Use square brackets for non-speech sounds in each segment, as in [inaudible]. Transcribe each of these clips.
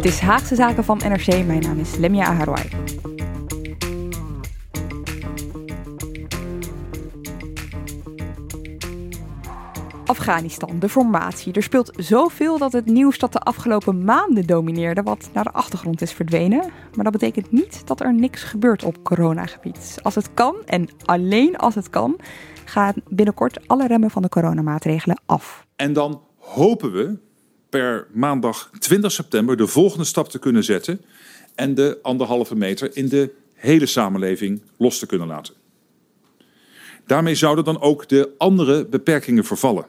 Dit is Haagse Zaken van NRC. Mijn naam is Lemia Aharwai. Afghanistan, de formatie. Er speelt zoveel dat het nieuws dat de afgelopen maanden domineerde wat naar de achtergrond is verdwenen. Maar dat betekent niet dat er niks gebeurt op coronagebied. Als het kan, en alleen als het kan, gaan binnenkort alle remmen van de coronamaatregelen af. En dan hopen we per maandag 20 september de volgende stap te kunnen zetten en de anderhalve meter in de hele samenleving los te kunnen laten. Daarmee zouden dan ook de andere beperkingen vervallen,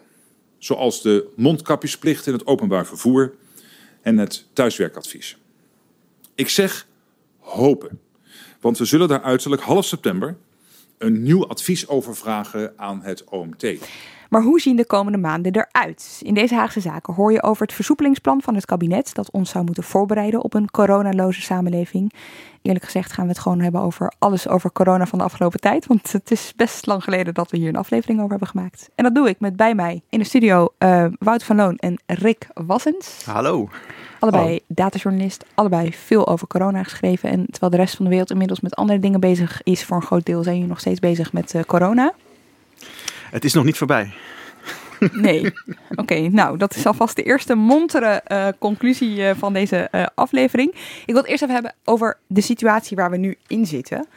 zoals de mondkapjesplicht in het openbaar vervoer en het thuiswerkadvies. Ik zeg hopen, want we zullen daar uiterlijk half september een nieuw advies over vragen aan het OMT. Maar hoe zien de komende maanden eruit? In deze Haagse Zaken hoor je over het versoepelingsplan van het kabinet dat ons zou moeten voorbereiden op een coronaloze samenleving. Eerlijk gezegd gaan we het gewoon hebben over alles over corona van de afgelopen tijd, want het is best lang geleden dat we hier een aflevering over hebben gemaakt. En dat doe ik met bij mij in de studio uh, Wout van Loon en Rick Wassens. Hallo. Allebei Hallo. datajournalist, allebei veel over corona geschreven. En terwijl de rest van de wereld inmiddels met andere dingen bezig is voor een groot deel, zijn jullie nog steeds bezig met uh, corona. Het is nog niet voorbij. Nee. Oké, nou, dat is alvast de eerste montere uh, conclusie uh, van deze uh, aflevering. Ik wil het eerst even hebben over de situatie waar we nu in zitten.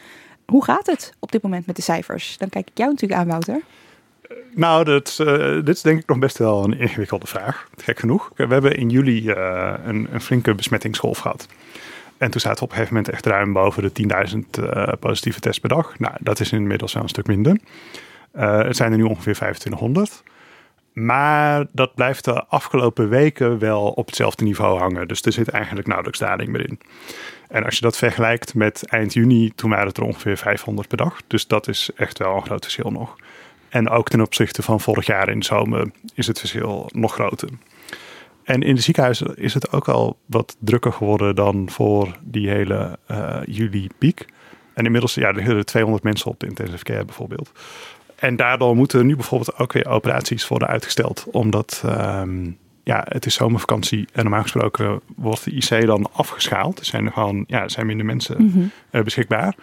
Hoe gaat het op dit moment met de cijfers? Dan kijk ik jou natuurlijk aan, Wouter. Nou, dit, dit is denk ik nog best wel een ingewikkelde vraag. Gek genoeg. We hebben in juli een, een, flinke besmettingsgolf gehad. En toen zaten we op een gegeven moment echt ruim boven de 10.000 positieve tests per dag. Nou, dat is inmiddels wel een stuk minder. Het zijn er nu ongeveer 2500. Maar dat blijft de afgelopen weken wel op hetzelfde niveau hangen. Dus er zit eigenlijk nauwelijks daling meer in. En als je dat vergelijkt met eind juni, toen waren het er ongeveer 500 per dag. Dus dat is echt wel een groot verschil nog. En ook ten opzichte van vorig jaar in de zomer is het verschil nog groter. En in de ziekenhuizen is het ook al wat drukker geworden dan voor die hele uh, juli-piek. En inmiddels ja, er liggen 200 mensen op de intensive care bijvoorbeeld. En daardoor moeten er nu bijvoorbeeld ook weer operaties worden uitgesteld. Omdat um, ja, het is zomervakantie en normaal gesproken wordt de IC dan afgeschaald. Er zijn gewoon ja, er zijn minder mensen mm beschikbaar.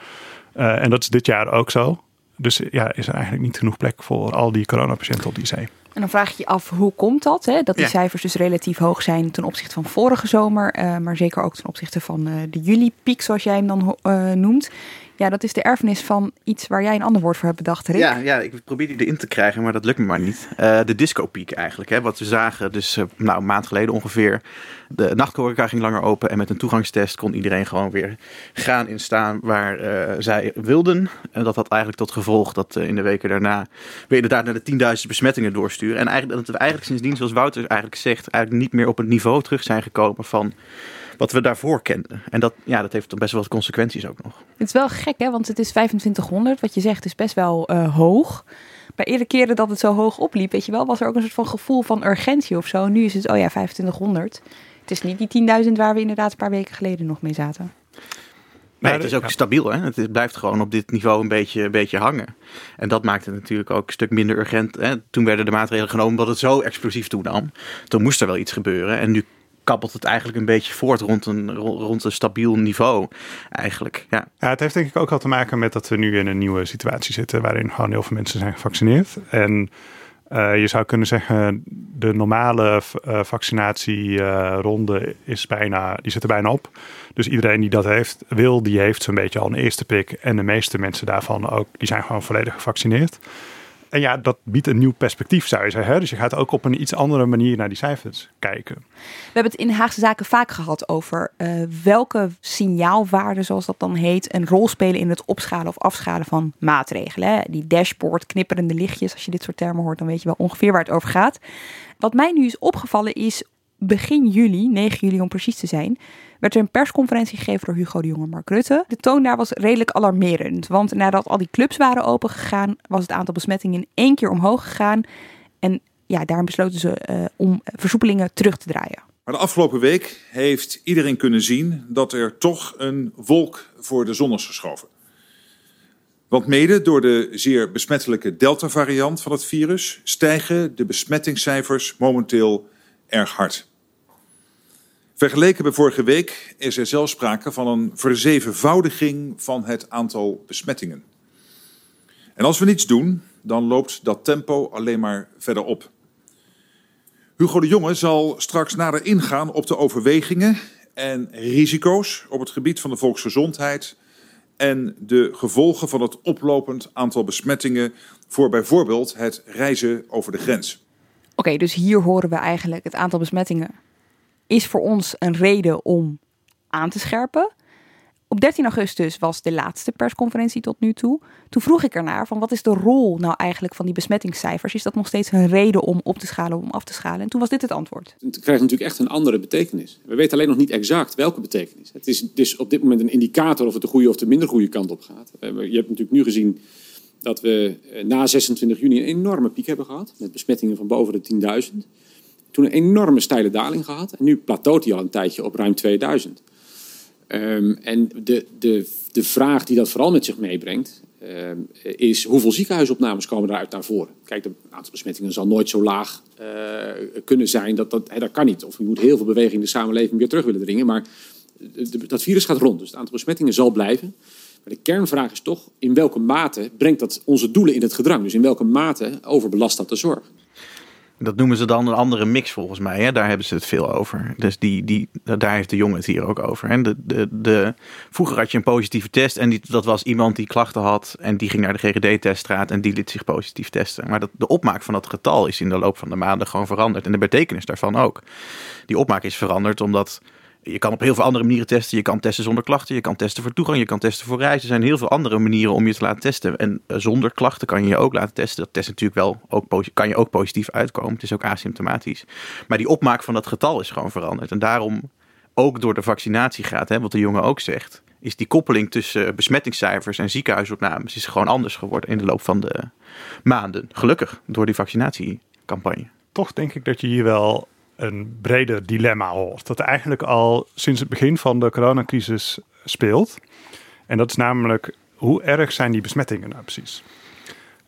Uh, en dat is dit jaar ook zo. Dus ja, is er eigenlijk niet genoeg plek voor al die coronapatiënten op de IC. En dan vraag je je af, hoe komt dat? Hè? Dat die cijfers dus relatief hoog zijn ten opzichte van vorige zomer. Uh, maar zeker ook ten opzichte van uh, de juli-piek, zoals jij hem dan uh, noemt. Ja, dat is de erfenis van iets waar jij een ander woord voor hebt bedacht, Rick. Ja, ja ik probeer die erin te krijgen, maar dat lukt me maar niet. Uh, de discopiek eigenlijk, hè, wat we zagen. Dus uh, nou, een maand geleden ongeveer. De nachthoreca ging langer open en met een toegangstest kon iedereen gewoon weer gaan in staan waar uh, zij wilden. En dat had eigenlijk tot gevolg dat in de weken daarna weer inderdaad naar de 10.000 besmettingen doorsturen. En eigenlijk, dat we eigenlijk sindsdien, zoals Wouter eigenlijk zegt, eigenlijk niet meer op het niveau terug zijn gekomen van wat we daarvoor kenden. En dat, ja, dat heeft toch best wel wat consequenties ook nog. Het is wel gek, hè? Want het is 2500. Wat je zegt is best wel uh, hoog. Bij eerder keren dat het zo hoog opliep, weet je wel, was er ook een soort van gevoel van urgentie of zo. Nu is het, oh ja, 2500. Het is niet die 10.000 waar we inderdaad een paar weken geleden nog mee zaten. Nee, het is ook stabiel. Hè? Het blijft gewoon op dit niveau een beetje, een beetje hangen. En dat maakt het natuurlijk ook een stuk minder urgent. Hè? Toen werden de maatregelen genomen omdat het zo explosief toenam. Toen moest er wel iets gebeuren. En nu kabbelt het eigenlijk een beetje voort rond een, rond een stabiel niveau. Eigenlijk, ja. ja. Het heeft denk ik ook al te maken met dat we nu in een nieuwe situatie zitten waarin gewoon heel veel mensen zijn gevaccineerd. En uh, je zou kunnen zeggen, de normale uh, vaccinatieronde is bijna, die zit er bijna op. Dus iedereen die dat heeft, wil, die heeft zo'n beetje al een eerste prik. En de meeste mensen daarvan ook, die zijn gewoon volledig gevaccineerd. En ja, dat biedt een nieuw perspectief, zou je zeggen. Dus je gaat ook op een iets andere manier naar die cijfers kijken. We hebben het in Haagse Zaken vaak gehad over uh, welke signaalwaarden, zoals dat dan heet, een rol spelen in het opschalen of afschalen van maatregelen. Die dashboard, knipperende lichtjes, als je dit soort termen hoort, dan weet je wel ongeveer waar het over gaat. Wat mij nu is opgevallen is begin juli, 9 juli om precies te zijn, werd er een persconferentie gegeven door Hugo de Jonge en Mark Rutte. De toon daar was redelijk alarmerend, want nadat al die clubs waren opengegaan, was het aantal besmettingen in één keer omhoog gegaan. En ja, daarom besloten ze uh, om versoepelingen terug te draaien. Maar de afgelopen week heeft iedereen kunnen zien dat er toch een wolk voor de zon is geschoven. Want mede door de zeer besmettelijke Delta-variant van het virus stijgen de besmettingscijfers momenteel erg hard. Vergeleken bij vorige week is er zelfs sprake van een verzevenvoudiging van het aantal besmettingen. En als we niets doen, dan loopt dat tempo alleen maar verder op. Hugo de Jonge zal straks nader ingaan op de overwegingen en risico's op het gebied van de volksgezondheid en de gevolgen van het oplopend aantal besmettingen voor bijvoorbeeld het reizen over de grens. Oké, dus hier horen we eigenlijk het aantal besmettingen is voor ons een reden om aan te scherpen. Op 13 augustus was de laatste persconferentie tot nu toe. Toen vroeg ik ernaar van wat is de rol nou eigenlijk van die besmettingscijfers? Is dat nog steeds een reden om op te schalen, om af te schalen? En toen was dit het antwoord. Het krijgt natuurlijk echt een andere betekenis. We weten alleen nog niet exact welke betekenis. Het is dus op dit moment een indicator of het de goede of de minder goede kant op gaat. Je hebt natuurlijk nu gezien dat we eh, na 26 juni een enorme piek hebben gehad. Met besmettingen van boven de 10.000. Toen een enorme steile daling gehad. En nu plateaut hij al een tijdje op ruim 2000. Um, en de, de, de vraag die dat vooral met zich meebrengt, um, is hoeveel ziekenhuisopnames komen daaruit naar voren? Kijk, het aantal besmettingen zal nooit zo laag uh, kunnen zijn. Dat, dat, dat kan niet. Of je moet heel veel beweging in de samenleving weer terug willen dringen. Maar de, dat virus gaat rond. Dus het aantal besmettingen zal blijven. Maar de kernvraag is toch, in welke mate brengt dat onze doelen in het gedrang? Dus in welke mate overbelast dat de zorg? Dat noemen ze dan een andere mix volgens mij. Hè? Daar hebben ze het veel over. Dus die, die, daar heeft de jongen het hier ook over. En de, de, de, vroeger had je een positieve test en die, dat was iemand die klachten had en die ging naar de GGD-teststraat en die liet zich positief testen. Maar dat, de opmaak van dat getal is in de loop van de maanden gewoon veranderd en de betekenis daarvan ook. Die opmaak is veranderd omdat je kan op heel veel andere manieren testen. Je kan testen zonder klachten, je kan testen voor toegang, je kan testen voor reizen. Er zijn heel veel andere manieren om je te laten testen. En eh, zonder klachten kan je je ook laten testen. Dat test natuurlijk wel ook, kan je ook positief uitkomen. Het is ook asymptomatisch. Maar die opmaak van dat getal is gewoon veranderd. En daarom ook door de vaccinatiegraad, hè, wat de jongen ook zegt, is die koppeling tussen besmettingscijfers en ziekenhuisopnames is gewoon anders geworden in de loop van de maanden. Gelukkig door die vaccinatiecampagne. Toch denk ik dat je hier wel een breder dilemma hoort. Dat eigenlijk al sinds het begin van de coronacrisis speelt. En dat is namelijk hoe erg zijn die besmettingen nou precies?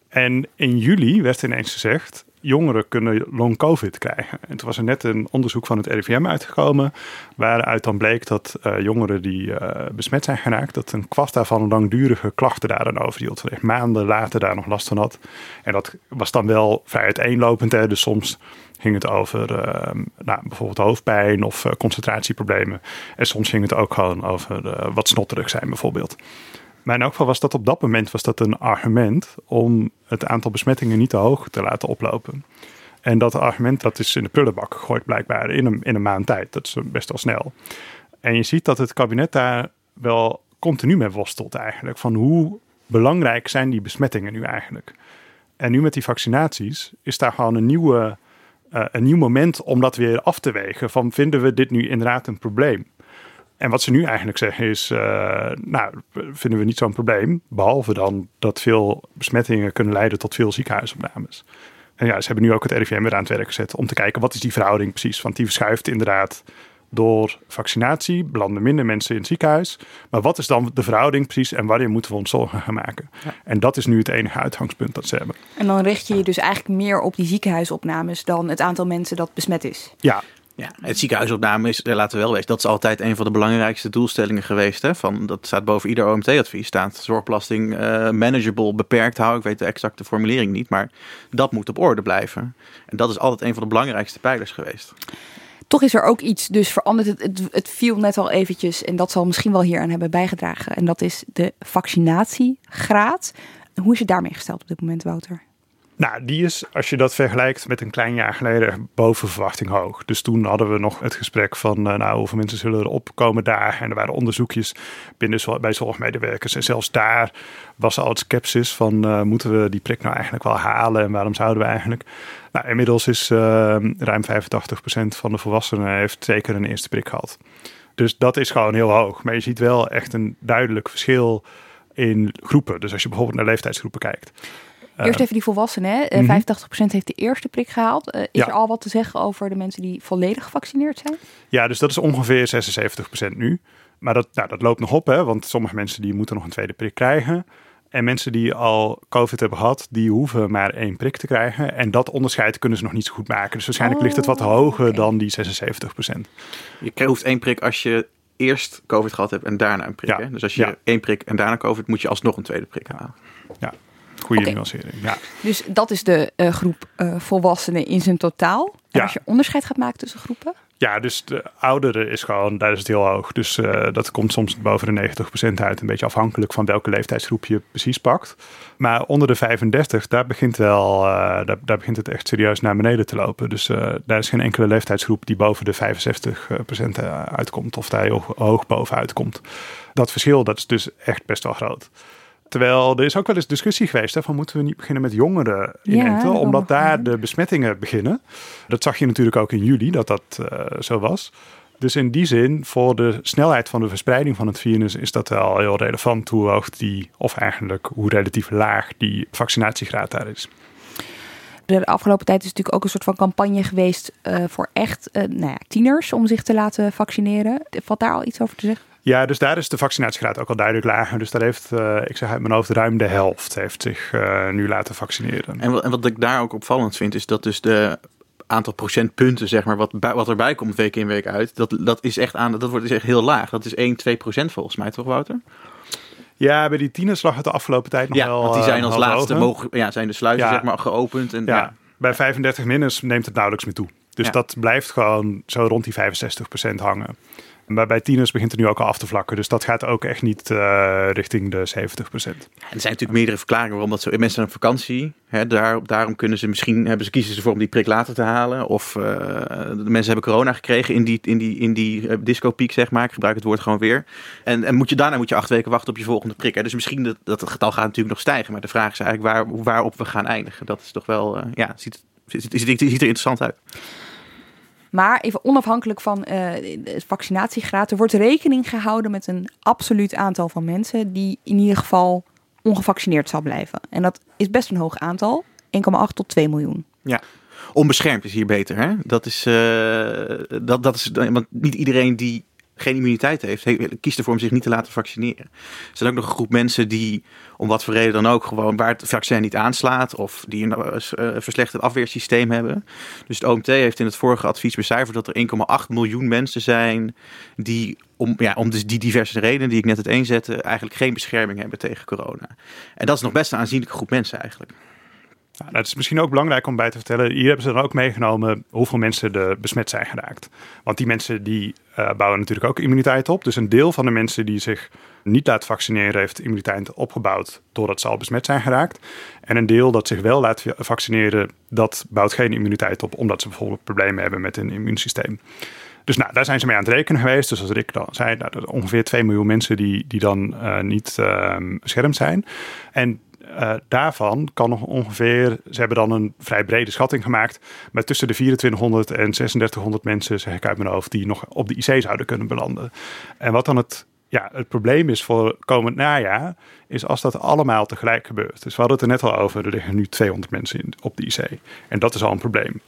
En in juli werd ineens gezegd: jongeren kunnen long COVID krijgen. En toen was er net een onderzoek van het RIVM uitgekomen, waaruit dan bleek dat uh, jongeren die uh, besmet zijn geraakt, dat een kwart daarvan langdurige klachten daar dan overhield. Dat echt maanden later daar nog last van had. En dat was dan wel vrij uiteenlopend. Hè? Dus soms ging het over uh, nou, bijvoorbeeld hoofdpijn of concentratieproblemen. En soms ging het ook gewoon over wat snotterig zijn bijvoorbeeld. Maar in elk geval was dat op dat moment was dat een argument om het aantal besmettingen niet te hoog te laten oplopen. En dat argument dat is in de prullenbak gegooid blijkbaar in een, in een maand tijd. Dat is best wel snel. En je ziet dat het kabinet daar wel continu mee worstelt eigenlijk. Van hoe belangrijk zijn die besmettingen nu eigenlijk? En nu met die vaccinaties is daar gewoon een, nieuwe, uh, een nieuw moment om dat weer af te wegen. Van vinden we dit nu inderdaad een probleem? En wat ze nu eigenlijk zeggen is, uh, nou, vinden we niet zo'n probleem. Behalve dan dat veel besmettingen kunnen leiden tot veel ziekenhuisopnames. En ja, ze hebben nu ook het RIVM weer aan het werk gezet om te kijken wat is die verhouding precies. Want die verschuift inderdaad door vaccinatie, belanden minder mensen in het ziekenhuis. Maar wat is dan de verhouding precies en wanneer moeten we ons zorgen gaan maken? En dat is nu het enige uitgangspunt dat ze hebben. En dan richt je je dus eigenlijk meer op die ziekenhuisopnames dan het aantal mensen dat besmet is. Ja, ja, het ziekenhuisopname is, laten we wel weten, dat is altijd een van de belangrijkste doelstellingen geweest. Hè? Van, dat staat boven ieder OMT-advies. Staat zorgbelasting uh, manageable, beperkt houden. Ik weet de exacte formulering niet, maar dat moet op orde blijven. En dat is altijd een van de belangrijkste pijlers geweest. Toch is er ook iets dus veranderd. Het, het, het viel net al eventjes en dat zal misschien wel hier aan hebben bijgedragen. En dat is de vaccinatiegraad. Hoe is het daarmee gesteld op dit moment, Wouter? Nou, die is, als je dat vergelijkt met een klein jaar geleden, boven verwachting hoog. Dus toen hadden we nog het gesprek van, uh, nou, hoeveel mensen zullen er opkomen daar? En er waren onderzoekjes binnen bij zorgmedewerkers. En zelfs daar was al het sceptisch van, uh, moeten we die prik nou eigenlijk wel halen? En waarom zouden we eigenlijk? Nou, inmiddels is uh, ruim 85% van de volwassenen heeft zeker een eerste prik gehad. Dus dat is gewoon heel hoog. Maar je ziet wel echt een duidelijk verschil in groepen. Dus als je bijvoorbeeld naar leeftijdsgroepen kijkt. Eerst even die volwassenen. Hè? 85% mhm. heeft de eerste prik gehaald. Uh, is er al wat te zeggen over de mensen die volledig gevaccineerd zijn? Ja, dus dat is ongeveer 76% nu. Maar dat, nou, dat loopt nog op, hè? want sommige mensen die moeten nog een tweede prik krijgen. En mensen die al COVID hebben gehad, die hoeven maar één prik te krijgen. En dat onderscheid kunnen ze nog niet zo goed maken. Dus waarschijnlijk ligt het wat oh, hoger dan die 76% Je hoeft één prik als je eerst COVID gehad hebt en daarna een prik. Ja. Dus als je één prik en daarna COVID, moet je alsnog een tweede prik halen. Ja, goede okay. nuancering. Ja. Dus dat is de uh, groep uh, volwassenen in zijn totaal. En ja. als je onderscheid gaat maken tussen groepen? Ja, dus de ouderen is gewoon, daar is het heel hoog. Dus uh, dat komt soms boven de 90% uit. Een beetje afhankelijk van welke leeftijdsgroep je precies pakt. Maar onder de 35, daar begint, wel, daar, daar, begint het echt serieus naar beneden te lopen. Dus daar is geen enkele leeftijdsgroep die boven de 65% uitkomt. Of daar heel hoog boven uitkomt. Dat verschil, dat is dus echt best wel groot. Terwijl er is ook wel eens discussie geweest hè, van moeten we niet beginnen met jongeren inenten, ja, omdat daar de besmettingen beginnen. Dat zag je natuurlijk ook in juli dat dat uh, zo was. Dus in die zin, voor de snelheid van de verspreiding van het virus, is dat wel heel relevant hoe hoog die, of eigenlijk hoe relatief laag die vaccinatiegraad daar is. De afgelopen tijd is natuurlijk ook een soort van campagne geweest uh, voor echt uh, nou ja, tieners om zich te laten vaccineren. Valt daar al iets over te zeggen? Ja, dus daar is de vaccinatiegraad ook al duidelijk lager. Dus daar heeft, uh, ik zeg uit mijn hoofd, ruim de helft heeft zich uh, nu laten vaccineren. En wat, en wat ik daar ook opvallend vind, is dat dus de aantal procentpunten, zeg maar, wat, wat erbij komt week in week uit, dat, dat is echt aan, dat wordt is echt heel laag. Dat is 1, 2 procent volgens mij, toch Wouter? Ja, bij die tieners lag het de afgelopen tijd nog ja, wel. Want die zijn als laatste mogen, ja, zijn de sluizen ja. zeg maar geopend. En, ja, ja. bij 35 minus neemt het nauwelijks meer toe. Dus dat blijft gewoon zo rond die 65% hangen. Maar bij tieners begint het nu ook al af te vlakken. Dus dat gaat ook echt niet uh, richting de 70% Er zijn natuurlijk meerdere verklaringen waarom dat zo. Mensen zijn op vakantie. Hè, daar, daarom kunnen ze misschien hebben ze, kiezen ze voor om die prik later te halen. Of uh, de mensen hebben corona gekregen in die, in die, in die uh, discopiek, zeg maar. Ik gebruik het woord gewoon weer. En, en moet je, daarna moet je acht weken wachten op je volgende prik. Hè. Dus misschien dat, dat het getal gaat natuurlijk nog stijgen. Maar de vraag is eigenlijk waar, waarop we gaan eindigen. Dat is toch wel, ja, ziet, ziet, ziet, ziet er interessant uit. Maar even onafhankelijk van uh, de vaccinatiegraad, er wordt rekening gehouden met een absoluut aantal van mensen die in ieder geval ongevaccineerd zal blijven. En dat is best een hoog aantal, 1,8 tot 2 miljoen. Ja. Onbeschermd is hier beter. Hè? Dat is, uh, dat, dat is, want niet iedereen die geen immuniteit heeft, kiest ervoor om zich niet te laten vaccineren. Er zijn ook nog een groep mensen die, om wat voor reden dan ook, gewoon waar het vaccin niet aanslaat of die een uh, verslechterd afweersysteem hebben. Dus het OMT heeft in het vorige advies becijferd dat er 1,8 miljoen mensen zijn die om, ja, om dus die diverse redenen die ik net uiteenzette, eigenlijk geen bescherming hebben tegen corona. En dat is nog best een aanzienlijke groep mensen eigenlijk. Nou, dat is misschien ook belangrijk om bij te vertellen. Hier hebben ze dan ook meegenomen hoeveel mensen er besmet zijn geraakt. Want die mensen die uh, bouwen natuurlijk ook immuniteit op. Dus een deel van de mensen die zich niet laat vaccineren heeft immuniteit opgebouwd doordat ze al besmet zijn geraakt. En een deel dat zich wel laat vaccineren, dat bouwt geen immuniteit op omdat ze bijvoorbeeld problemen hebben met hun immuunsysteem. Dus nou, daar zijn ze mee aan het rekenen geweest. Dus als Rick dan zei, nou, er ongeveer 2 miljoen mensen die, die dan uh, niet beschermd zijn. En uh, daarvan kan nog ongeveer, ze hebben dan een vrij brede schatting gemaakt, maar tussen de 2400 en 3600 mensen, zeg ik uit mijn hoofd, die nog op de IC zouden kunnen belanden. En wat dan het, ja, het probleem is voor komend najaar, is als dat allemaal tegelijk gebeurt. Dus we hadden het er net al over, er liggen nu 200 mensen in, op de IC. En dat is al een probleem.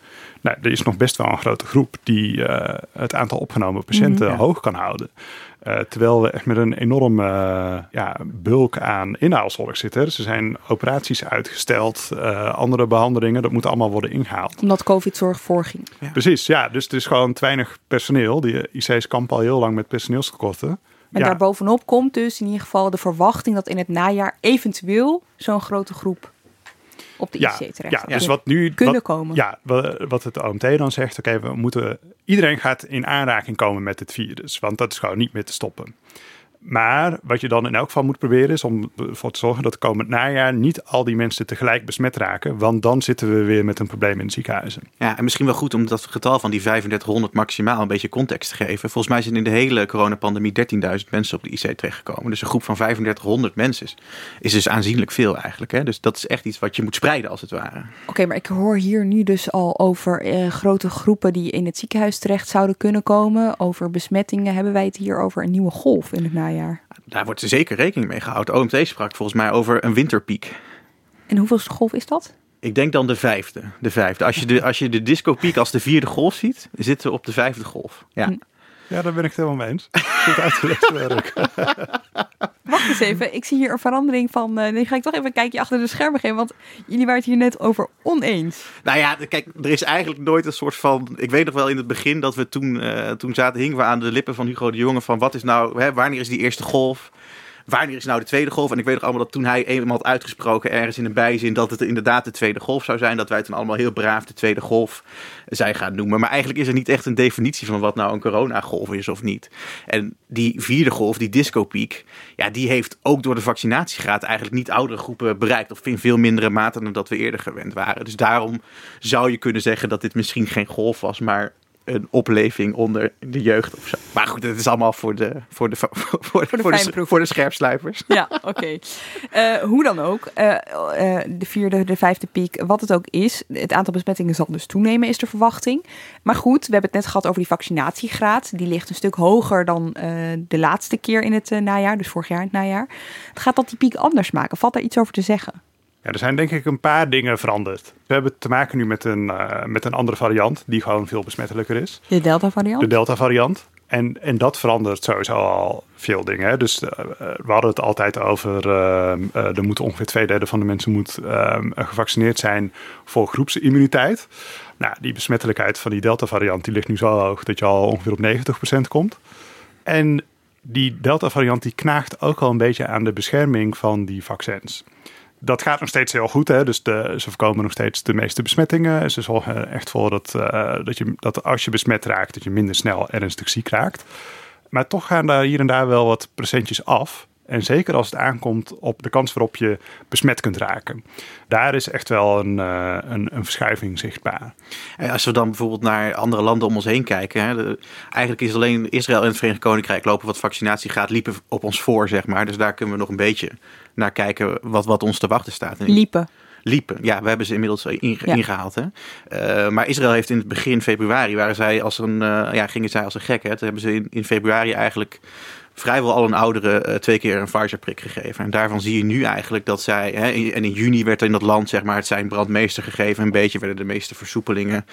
Nou, er is nog best wel een grote groep die uh, het aantal opgenomen patiënten mm, ja. hoog kan houden. Uh, terwijl we echt met een enorme uh, ja, bulk aan inhaalzorg zitten. Dus er zijn operaties uitgesteld, uh, andere behandelingen, dat moet allemaal worden ingehaald. Omdat COVID-zorg voorging. Ja. Precies, ja. Dus het is gewoon te weinig personeel. Die IC's kampen al heel lang met personeelstekorten. En ja. daarbovenop komt dus in ieder geval de verwachting dat in het najaar eventueel zo'n grote groep op de IC ja, terecht. Ja, dus wat nu kunnen wat, komen. Ja, wat het OMT dan zegt, oké, okay, we moeten iedereen gaat in aanraking komen met het virus, want dat is gewoon niet meer te stoppen. Maar wat je dan in elk geval moet proberen is om ervoor te zorgen dat komend najaar niet al die mensen tegelijk besmet raken. Want dan zitten we weer met een probleem in de ziekenhuizen. Ja, en misschien wel goed om dat getal van die 3500 maximaal een beetje context te geven. Volgens mij zijn in de hele coronapandemie 13.000 mensen op de IC terechtgekomen. Dus een groep van 3500 mensen is dus aanzienlijk veel eigenlijk. Hè? Dus dat is echt iets wat je moet spreiden als het ware. Oké, maar ik hoor hier nu dus al over eh, grote groepen die in het ziekenhuis terecht zouden kunnen komen. Over besmettingen. Hebben wij het hier over een nieuwe golf in het najaar? Daar wordt zeker rekening mee gehouden. OMT sprak volgens mij over een winterpiek. En hoeveel golf is dat? Ik denk dan de vijfde. De vijfde. Als je de, als je de discopiek als de vierde golf ziet, zitten we op de vijfde golf. Ja. Ja, daar ben ik het helemaal mee eens. [laughs] Goed uitgelegd werk. [laughs] Wacht eens even, ik zie hier een verandering van. Uh, nu ga ik toch even een kijkje achter de schermen geven, want jullie waren het hier net over oneens. Nou ja, kijk, er is eigenlijk nooit een soort van. Ik weet nog wel in het begin dat we toen, uh, toen zaten, hingen we aan de lippen van Hugo de Jonge van wat is nou, hè, wanneer is die eerste golf? Wanneer is nou de tweede golf? En ik weet nog allemaal dat toen hij eenmaal had uitgesproken ergens in een bijzin dat het inderdaad de tweede golf zou zijn, dat wij toen allemaal heel braaf de tweede golf zijn gaan noemen. Maar eigenlijk is er niet echt een definitie van wat nou een coronagolf is of niet. En die vierde golf, die discopiek, ja, die heeft ook door de vaccinatiegraad eigenlijk niet oudere groepen bereikt. Of in veel mindere mate dan dat we eerder gewend waren. Dus daarom zou je kunnen zeggen dat dit misschien geen golf was, maar een opleving onder de jeugd of zo. Maar goed, het is allemaal voor de, voor de, voor, voor, voor de, voor de, scherpsluipers. Ja, oké. Eh, hoe dan ook, uh, uh, de vierde, de vijfde piek, wat het ook is, het aantal besmettingen zal dus toenemen, is de verwachting. Maar goed, we hebben het net gehad over die vaccinatiegraad. Die ligt een stuk hoger dan de laatste keer in het najaar, dus vorig jaar in het najaar. Gaat dat die piek anders maken? Valt daar iets over te zeggen? Ja, er zijn denk ik een paar dingen veranderd. We hebben te maken nu met een, uh, met een andere variant die gewoon veel besmettelijker is. De Delta variant? De Delta variant. En, en dat verandert sowieso al veel dingen. Hè. Dus uh, we hadden het altijd over, uh, er moet ongeveer twee derde van de mensen moet ehm, gevaccineerd zijn voor groepsimmuniteit. Nou, die besmettelijkheid van die Delta variant die ligt nu zo hoog dat je al ongeveer op 90% komt. En die Delta variant die knaagt ook al een beetje aan de bescherming van die vaccins dat gaat nog steeds heel goed. Hè? Dus de, ze voorkomen nog steeds de meeste besmettingen. Ze zorgen echt voor dat, uh, dat, je, dat als je besmet raakt, dat je minder snel ernstig ziek raakt. Maar toch gaan daar hier en daar wel wat procentjes af. En zeker als het aankomt op de kans waarop je besmet kunt raken. Daar is echt wel een, uh, een, een, verschuiving zichtbaar. En als we dan bijvoorbeeld naar andere landen om ons heen kijken. Hè, eigenlijk is alleen Israël en het Verenigd Koninkrijk lopen wat vaccinatie gaat, liepen op ons voor, zeg maar. Dus daar kunnen we nog een beetje naar kijken wat, wat ons te wachten staat. Liepen liepen. Ja, we hebben ze inmiddels ingehaald. Hè? Uh, maar Israël heeft in het begin februari, waren zij als een, uh, ja, gingen zij als een gek. Hè? Toen hebben ze in, in februari eigenlijk vrijwel al een oudere uh, twee keer een Pfizer-prik gegeven. En daarvan zie je nu eigenlijk dat zij... Hè, en in juni werd in dat land zeg maar, het zijn brandmeester gegeven. Een beetje werden de meeste versoepelingen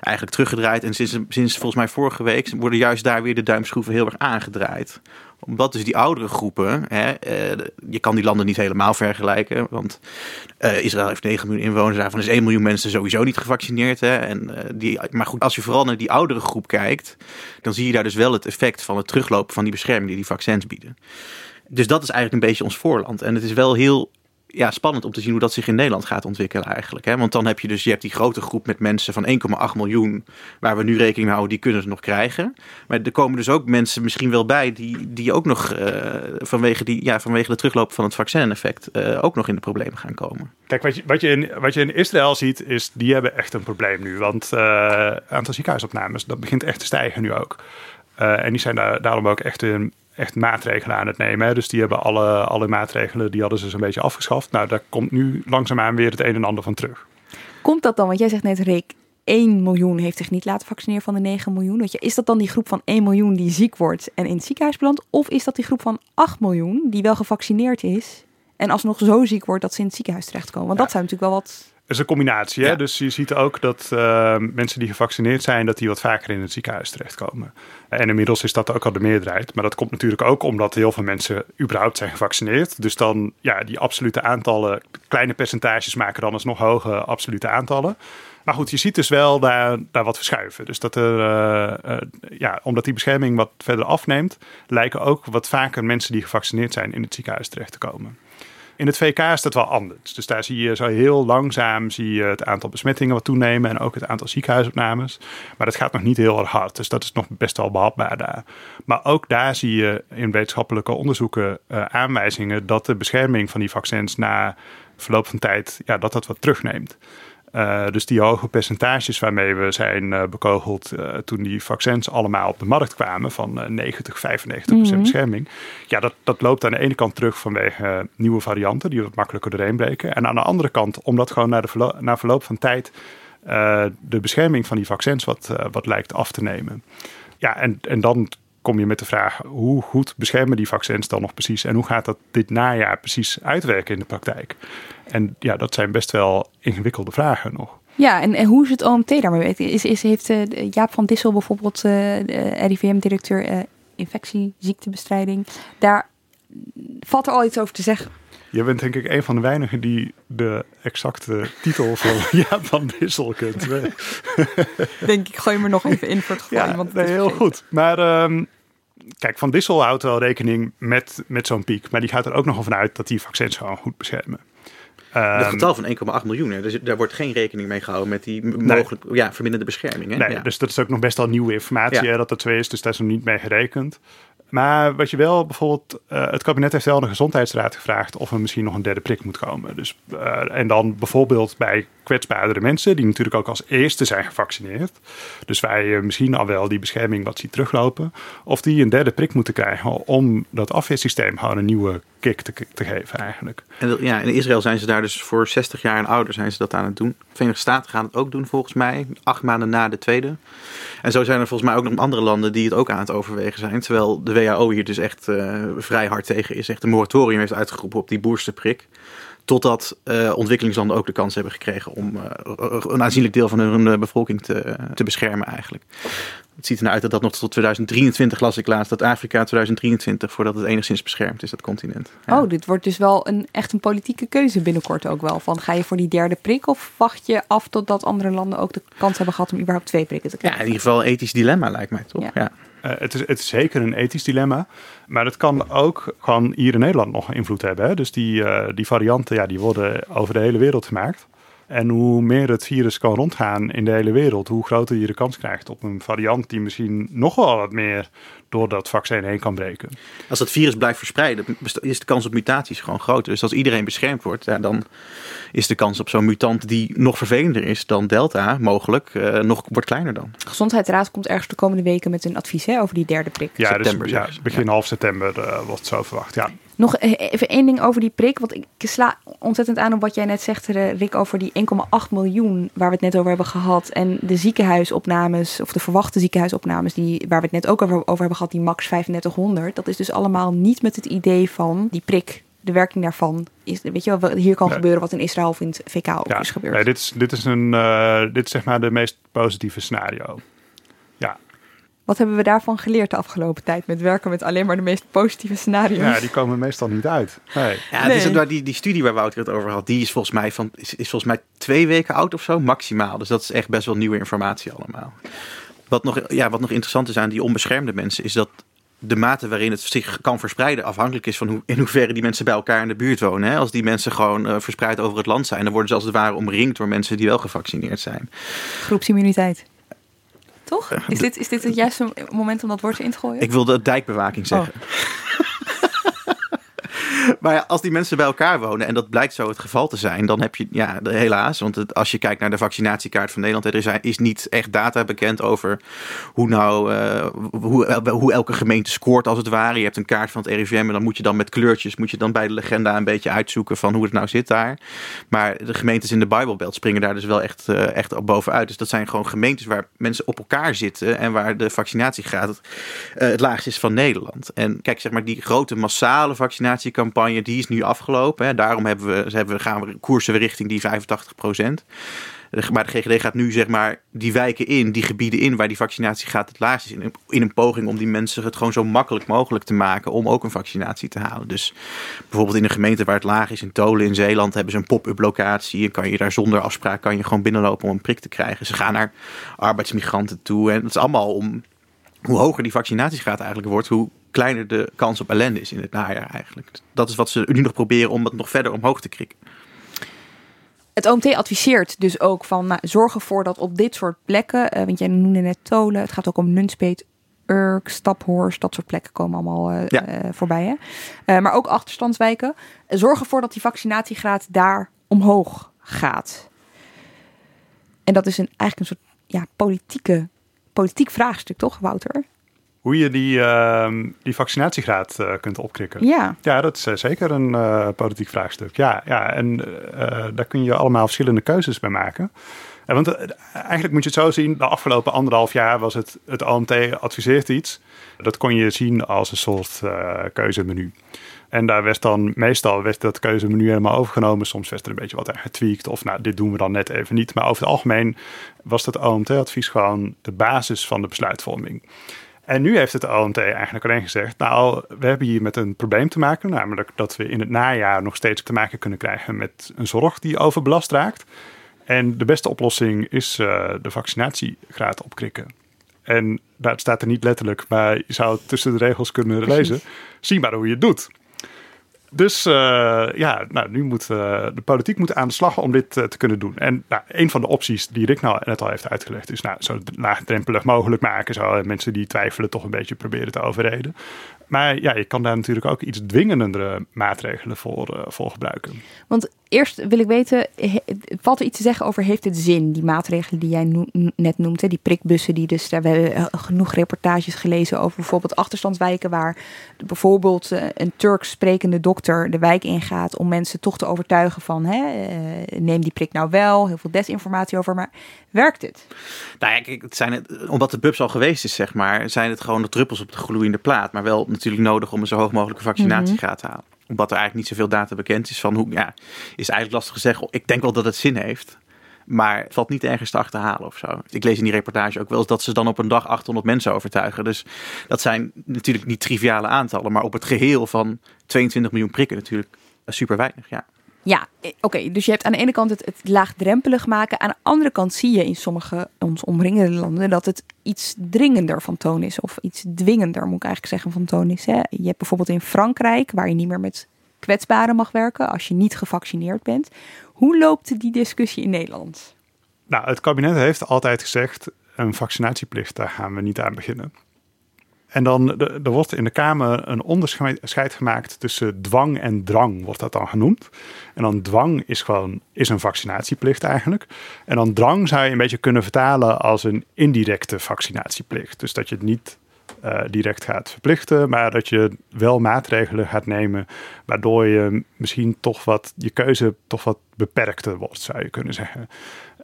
eigenlijk teruggedraaid. En sinds, sinds volgens mij vorige week worden juist daar weer de duimschroeven heel erg aangedraaid omdat dus die oudere groepen, hè, uh, je kan die landen niet helemaal vergelijken, want uh, Israël heeft 9 miljoen inwoners, daarvan is 1 miljoen mensen sowieso niet gevaccineerd. Hè, en, uh, die, maar goed, als je vooral naar die oudere groep kijkt, dan zie je daar dus wel het effect van het teruglopen van die bescherming die die vaccins bieden. Dus dat is eigenlijk een beetje ons voorland. En het is wel heel ja, spannend om te zien hoe dat zich in Nederland gaat ontwikkelen eigenlijk. Hè? Want dan heb je dus je hebt die grote groep met mensen van 1,8 miljoen... waar we nu rekening mee houden, die kunnen ze nog krijgen. Maar er komen dus ook mensen misschien wel bij... die, die ook nog uh, vanwege, die, ja, vanwege de terugloop van het vaccineffect... Uh, ook nog in de problemen gaan komen. Kijk, wat je, wat, je in, wat je in Israël ziet, is die hebben echt een probleem nu. Want het uh, aantal ziekenhuisopnames, dat begint echt te stijgen nu ook. en die zijn daar, daarom ook echt in echt maatregelen aan het nemen. Hè. Dus die hebben alle, alle maatregelen, die hadden ze zo'n beetje afgeschaft. Nou, daar komt nu langzaamaan weer het een en ander van terug. Komt dat dan, want jij zegt net Rick, 1 miljoen heeft zich niet laten vaccineren van de 9 miljoen. Weet je, is dat dan die groep van 1 miljoen die ziek wordt en in het ziekenhuis belandt? Of is dat die groep van 8 miljoen die wel gevaccineerd is en alsnog zo ziek wordt dat ze in het ziekenhuis terechtkomen? Want dat zou natuurlijk wel wat is een combinatie. Hè? Dus je ziet ook dat uh, mensen die gevaccineerd zijn, dat die wat vaker in het ziekenhuis terechtkomen. En inmiddels is dat ook al de meerderheid. Maar dat komt natuurlijk ook omdat heel veel mensen überhaupt zijn gevaccineerd. Dus dan, ja, die absolute aantallen, kleine percentages maken dan alsnog hoge absolute aantallen. Maar goed, je ziet dus wel daar, daar wat verschuiven. Dus dat er, uh, uh, ja, omdat die bescherming wat verder afneemt, lijken ook wat vaker mensen die gevaccineerd zijn in het ziekenhuis terecht te komen. In het VK is dat wel anders. Dus daar zie je zo heel langzaam zie je het aantal besmettingen wat toenemen en ook het aantal ziekenhuisopnames. Maar dat gaat nog niet heel erg hard. Dus dat is nog best wel behapbaar daar. Maar ook daar zie je in wetenschappelijke onderzoeken uh, aanwijzingen dat de bescherming van die vaccins na verloop van tijd, ja, dat dat wat terugneemt. Uh, dus die hoge percentages waarmee we zijn uh, bekogeld uh, toen die vaccins allemaal op de markt kwamen, van 90, 95 procent mm bescherming. Ja, dat, dat loopt aan de ene kant terug vanwege nieuwe varianten die wat makkelijker doorheen breken. En aan de andere kant, omdat gewoon na, de verlo na verloop van tijd de bescherming van die vaccins wat, wat lijkt af te nemen. Ja, en, en dan kom je met de vraag: hoe goed beschermen die vaccins dan nog precies? En hoe gaat dat dit najaar precies uitwerken in de praktijk? En ja, dat zijn best wel ingewikkelde vragen nog. Ja, en, en hoe is het OMT daarmee? Is, is, heeft uh, Jaap van Dissel bijvoorbeeld, uh, RIVM-directeur uh, infectieziektebestrijding, daar valt er al iets over te zeggen? Je bent denk ik een van de weinigen die de exacte titel van [laughs] Jaap van Dissel kent. denk ik, gooi me nog even in voor het geval. Ja, nee, heel goed. Maar um, kijk, Van Dissel houdt wel rekening met, met zo'n piek. Maar die gaat er ook nog van uit dat die vaccins gewoon goed beschermen. Het um, getal van 1,8 miljoen, hè? dus daar wordt geen rekening mee gehouden met die mogelijk nee. ja, verminderde bescherming. Hè? Nee, ja. dus dat is ook nog best wel nieuwe informatie ja. hè, dat dat zo is, dus daar is nog niet mee gerekend. Maar wat je wel bijvoorbeeld, uh, het kabinet heeft wel de gezondheidsraad gevraagd of er misschien nog een derde prik moet komen. Dus, uh, en dan bijvoorbeeld bij kwetsbaardere mensen, die natuurlijk ook als eerste zijn gevaccineerd. Dus wij uh, misschien al wel die bescherming wat zien teruglopen. Of die een derde prik moeten krijgen om dat afweersysteem gewoon een nieuwe kick te, te geven eigenlijk. En ja, in Israël zijn ze daar dus voor 60 jaar en ouder zijn ze dat aan het doen. De Verenigde Staten gaan het ook doen volgens mij, acht maanden na de tweede. En zo zijn er volgens mij ook nog andere landen die het ook aan het overwegen zijn. Terwijl de WHO hier dus echt uh, vrij hard tegen is. Echt een moratorium heeft uitgeroepen op die boersterprik. Totdat uh, ontwikkelingslanden ook de kans hebben gekregen om uh, een aanzienlijk deel van hun bevolking te, te beschermen eigenlijk. Het ziet eruit dat dat nog tot 2023 las ik laatst. Dat Afrika 2023 voordat het enigszins beschermd is, dat continent. Ja. Oh, dit wordt dus wel een, echt een politieke keuze binnenkort ook wel. Van ga je voor die derde prik of wacht je af totdat andere landen ook de kans hebben gehad om überhaupt twee prikken te krijgen? Ja, in ieder geval een ethisch dilemma lijkt mij toch? Ja. ja. Uh, het, is, het is zeker een ethisch dilemma. Maar het kan ook gewoon hier in Nederland nog invloed hebben. Hè? Dus die, uh, die varianten ja, die worden over de hele wereld gemaakt. En hoe meer het virus kan rondgaan in de hele wereld, hoe groter je de kans krijgt op een variant die misschien nog wel wat meer door dat vaccin heen kan breken. Als dat virus blijft verspreiden, is de kans op mutaties gewoon groter. Dus als iedereen beschermd wordt, ja, dan is de kans op zo'n mutant die nog vervelender is dan Delta, mogelijk, uh, nog wordt kleiner dan. De Gezondheidsraad komt ergens de komende weken met een advies hè, over die derde prik. Ja, september, dus, ja begin ja. half september uh, wordt zo verwacht. Ja. Nog even één ding over die prik. Want ik sla ontzettend aan op wat jij net zegt, Rick, over die 1,8 miljoen waar we het net over hebben gehad. En de ziekenhuisopnames, of de verwachte ziekenhuisopnames, die, waar we het net ook over, over hebben gehad, die max 3500. Dat is dus allemaal niet met het idee van die prik. De werking daarvan is, weet je wel, hier kan nee. gebeuren wat in Israël of in het VK ook ja, is gebeurd. Nee, dit is, dit is een, uh, dit is zeg maar de meest positieve scenario. Wat hebben we daarvan geleerd de afgelopen tijd met werken met alleen maar de meest positieve scenario's? Ja, die komen meestal niet uit. Nee. Ja, nee. dus die, die studie waar Wouter het over had, die is volgens mij van is, is volgens mij twee weken oud of zo, maximaal. Dus dat is echt best wel nieuwe informatie allemaal. Wat nog, ja, wat nog interessant is aan die onbeschermde mensen, is dat de mate waarin het zich kan verspreiden afhankelijk is van hoe, in hoeverre die mensen bij elkaar in de buurt wonen. Hè? Als die mensen gewoon uh, verspreid over het land zijn, dan worden ze als het ware omringd door mensen die wel gevaccineerd zijn. Groepsimmuniteit. Toch? Is dit, is dit het juiste moment om dat woord in te gooien? Ik wilde dijkbewaking zeggen. Oh. [laughs] [laughs] maar ja, als die mensen bij elkaar wonen en dat blijkt zo het geval te zijn, dan heb je, ja, helaas. Want het, als je kijkt naar de vaccinatiekaart van Nederland, er is, niet echt data bekend over hoe nou, uh, hoe, hoe elke gemeente scoort als het ware. Je hebt een kaart van het RIVM en dan moet je dan met kleurtjes, moet je dan bij de legenda een beetje uitzoeken van hoe het nou zit daar. Maar de gemeentes in de Bijbelbelt springen daar dus wel echt, uh, echt op bovenuit. Dus dat zijn gewoon gemeentes waar mensen op elkaar zitten en waar de vaccinatiegraad het laagst is van Nederland. En kijk, zeg maar, die grote massale vaccinatiecampagne die is nu afgelopen. Hè. Daarom hebben we, hebben gaan we koersen richting die 85 procent. Maar de GGD gaat nu zeg maar die wijken in, die gebieden in waar die vaccinatiegraad het laagst is. In, in een poging om die mensen het gewoon zo makkelijk mogelijk te maken om ook een vaccinatie te halen. Dus bijvoorbeeld in een gemeente waar het laag is, in Tolen in Zeeland, hebben ze een pop-up locatie. En kan je daar zonder afspraak kan je gewoon binnenlopen om een prik te krijgen. Ze gaan naar arbeidsmigranten toe. En dat is allemaal om hoe hoger die vaccinatiegraad eigenlijk wordt, hoe kleiner de kans op ellende is in het najaar eigenlijk. Dat is wat ze nu nog proberen om het nog verder omhoog te krikken. Het OMT adviseert dus ook van nou, zorg ervoor dat op dit soort plekken, uh, want jij noemde net Tolen, het gaat ook om Nunspeet, Urk, Staphorst, dat soort plekken komen allemaal uh, ja. uh, voorbij. Hè? maar ook achterstandswijken. zorg ervoor dat die vaccinatiegraad daar omhoog gaat. En dat is een, eigenlijk een soort ja, politieke, politiek vraagstuk, toch, Wouter? Hoe je die, uh, die vaccinatiegraad uh, kunt opkrikken. Ja. ja, dat is uh, zeker een uh, politiek vraagstuk. Ja, ja en daar kun je allemaal verschillende keuzes bij maken. want eigenlijk moet je het zo zien, de afgelopen anderhalf jaar was het, het OMT adviseert iets. Dat kon je zien als een soort keuzemenu. En daar werd dan meestal werd dat keuzemenu helemaal overgenomen. Soms werd er een beetje wat aan getweakt. Of nou, dit doen we dan net even niet. Maar over het algemeen was dat OMT-advies gewoon de basis van de besluitvorming. En nu heeft het OMT eigenlijk alleen gezegd: Nou, we hebben hier met een probleem te maken. Namelijk dat we in het najaar nog steeds te maken kunnen krijgen met een zorg die overbelast raakt. En de beste oplossing is uh, de vaccinatiegraad opkrikken. En dat staat er niet letterlijk, maar je zou het tussen de regels kunnen lezen. Zie maar hoe je het doet. Dus uh, ja, nou, nu moet uh, de politiek moet aan de slag om dit uh, te kunnen doen. En nou, een van de opties die Rick nou net al heeft uitgelegd, is nou, zo laagdrempelig mogelijk maken. Zo mensen die twijfelen toch een beetje proberen te overreden. Maar ja, je kan daar natuurlijk ook iets dwingendere maatregelen voor, voor gebruiken. Want eerst wil ik weten, valt er iets te zeggen over heeft het zin, die maatregelen die jij no net noemt, hè? die prikbussen die dus, daar, we hebben genoeg reportages gelezen over bijvoorbeeld achterstandswijken waar bijvoorbeeld een Turks sprekende dokter de wijk ingaat om mensen toch te overtuigen van hè, neem die prik nou wel, heel veel desinformatie over, maar werkt het? Nou ja, kijk, het zijn het, omdat de bubs al geweest is, zeg maar, zijn het gewoon de druppels op de gloeiende plaat, maar wel natuurlijk nodig om een zo hoog mogelijke vaccinatiegraad te halen omdat er eigenlijk niet zoveel data bekend is van hoe, ja, is eigenlijk lastig te zeggen. Ik denk wel dat het zin heeft. Maar het valt niet ergens te achterhalen of zo. Ik lees in die reportage ook wel eens dat ze dan op een dag 800 mensen overtuigen. Dus dat zijn natuurlijk niet triviale aantallen. Maar op het geheel van 22 miljoen prikken natuurlijk super weinig. Ja. Ja, oké. Okay, dus je hebt aan de ene kant het, het, laagdrempelig maken. Aan de andere kant zie je in sommige ons omringende landen dat het iets dringender van toon is. Of iets dwingender, moet ik eigenlijk zeggen, van toon is. Hè? Je hebt bijvoorbeeld in Frankrijk, waar je niet meer met kwetsbaren mag werken als je niet gevaccineerd bent. Hoe loopt die discussie in Nederland? Nou, het kabinet heeft altijd gezegd: een vaccinatieplicht, daar gaan we niet aan beginnen. En dan er wordt in de Kamer een onderscheid gemaakt tussen dwang en drang, wordt dat dan genoemd. En dan dwang is gewoon is een vaccinatieplicht eigenlijk. En dan drang zou je een beetje kunnen vertalen als een indirecte vaccinatieplicht. Dus dat je het niet uh, direct gaat verplichten, maar dat je wel maatregelen gaat nemen waardoor je misschien toch wat je keuze toch wat beperkter wordt, zou je kunnen zeggen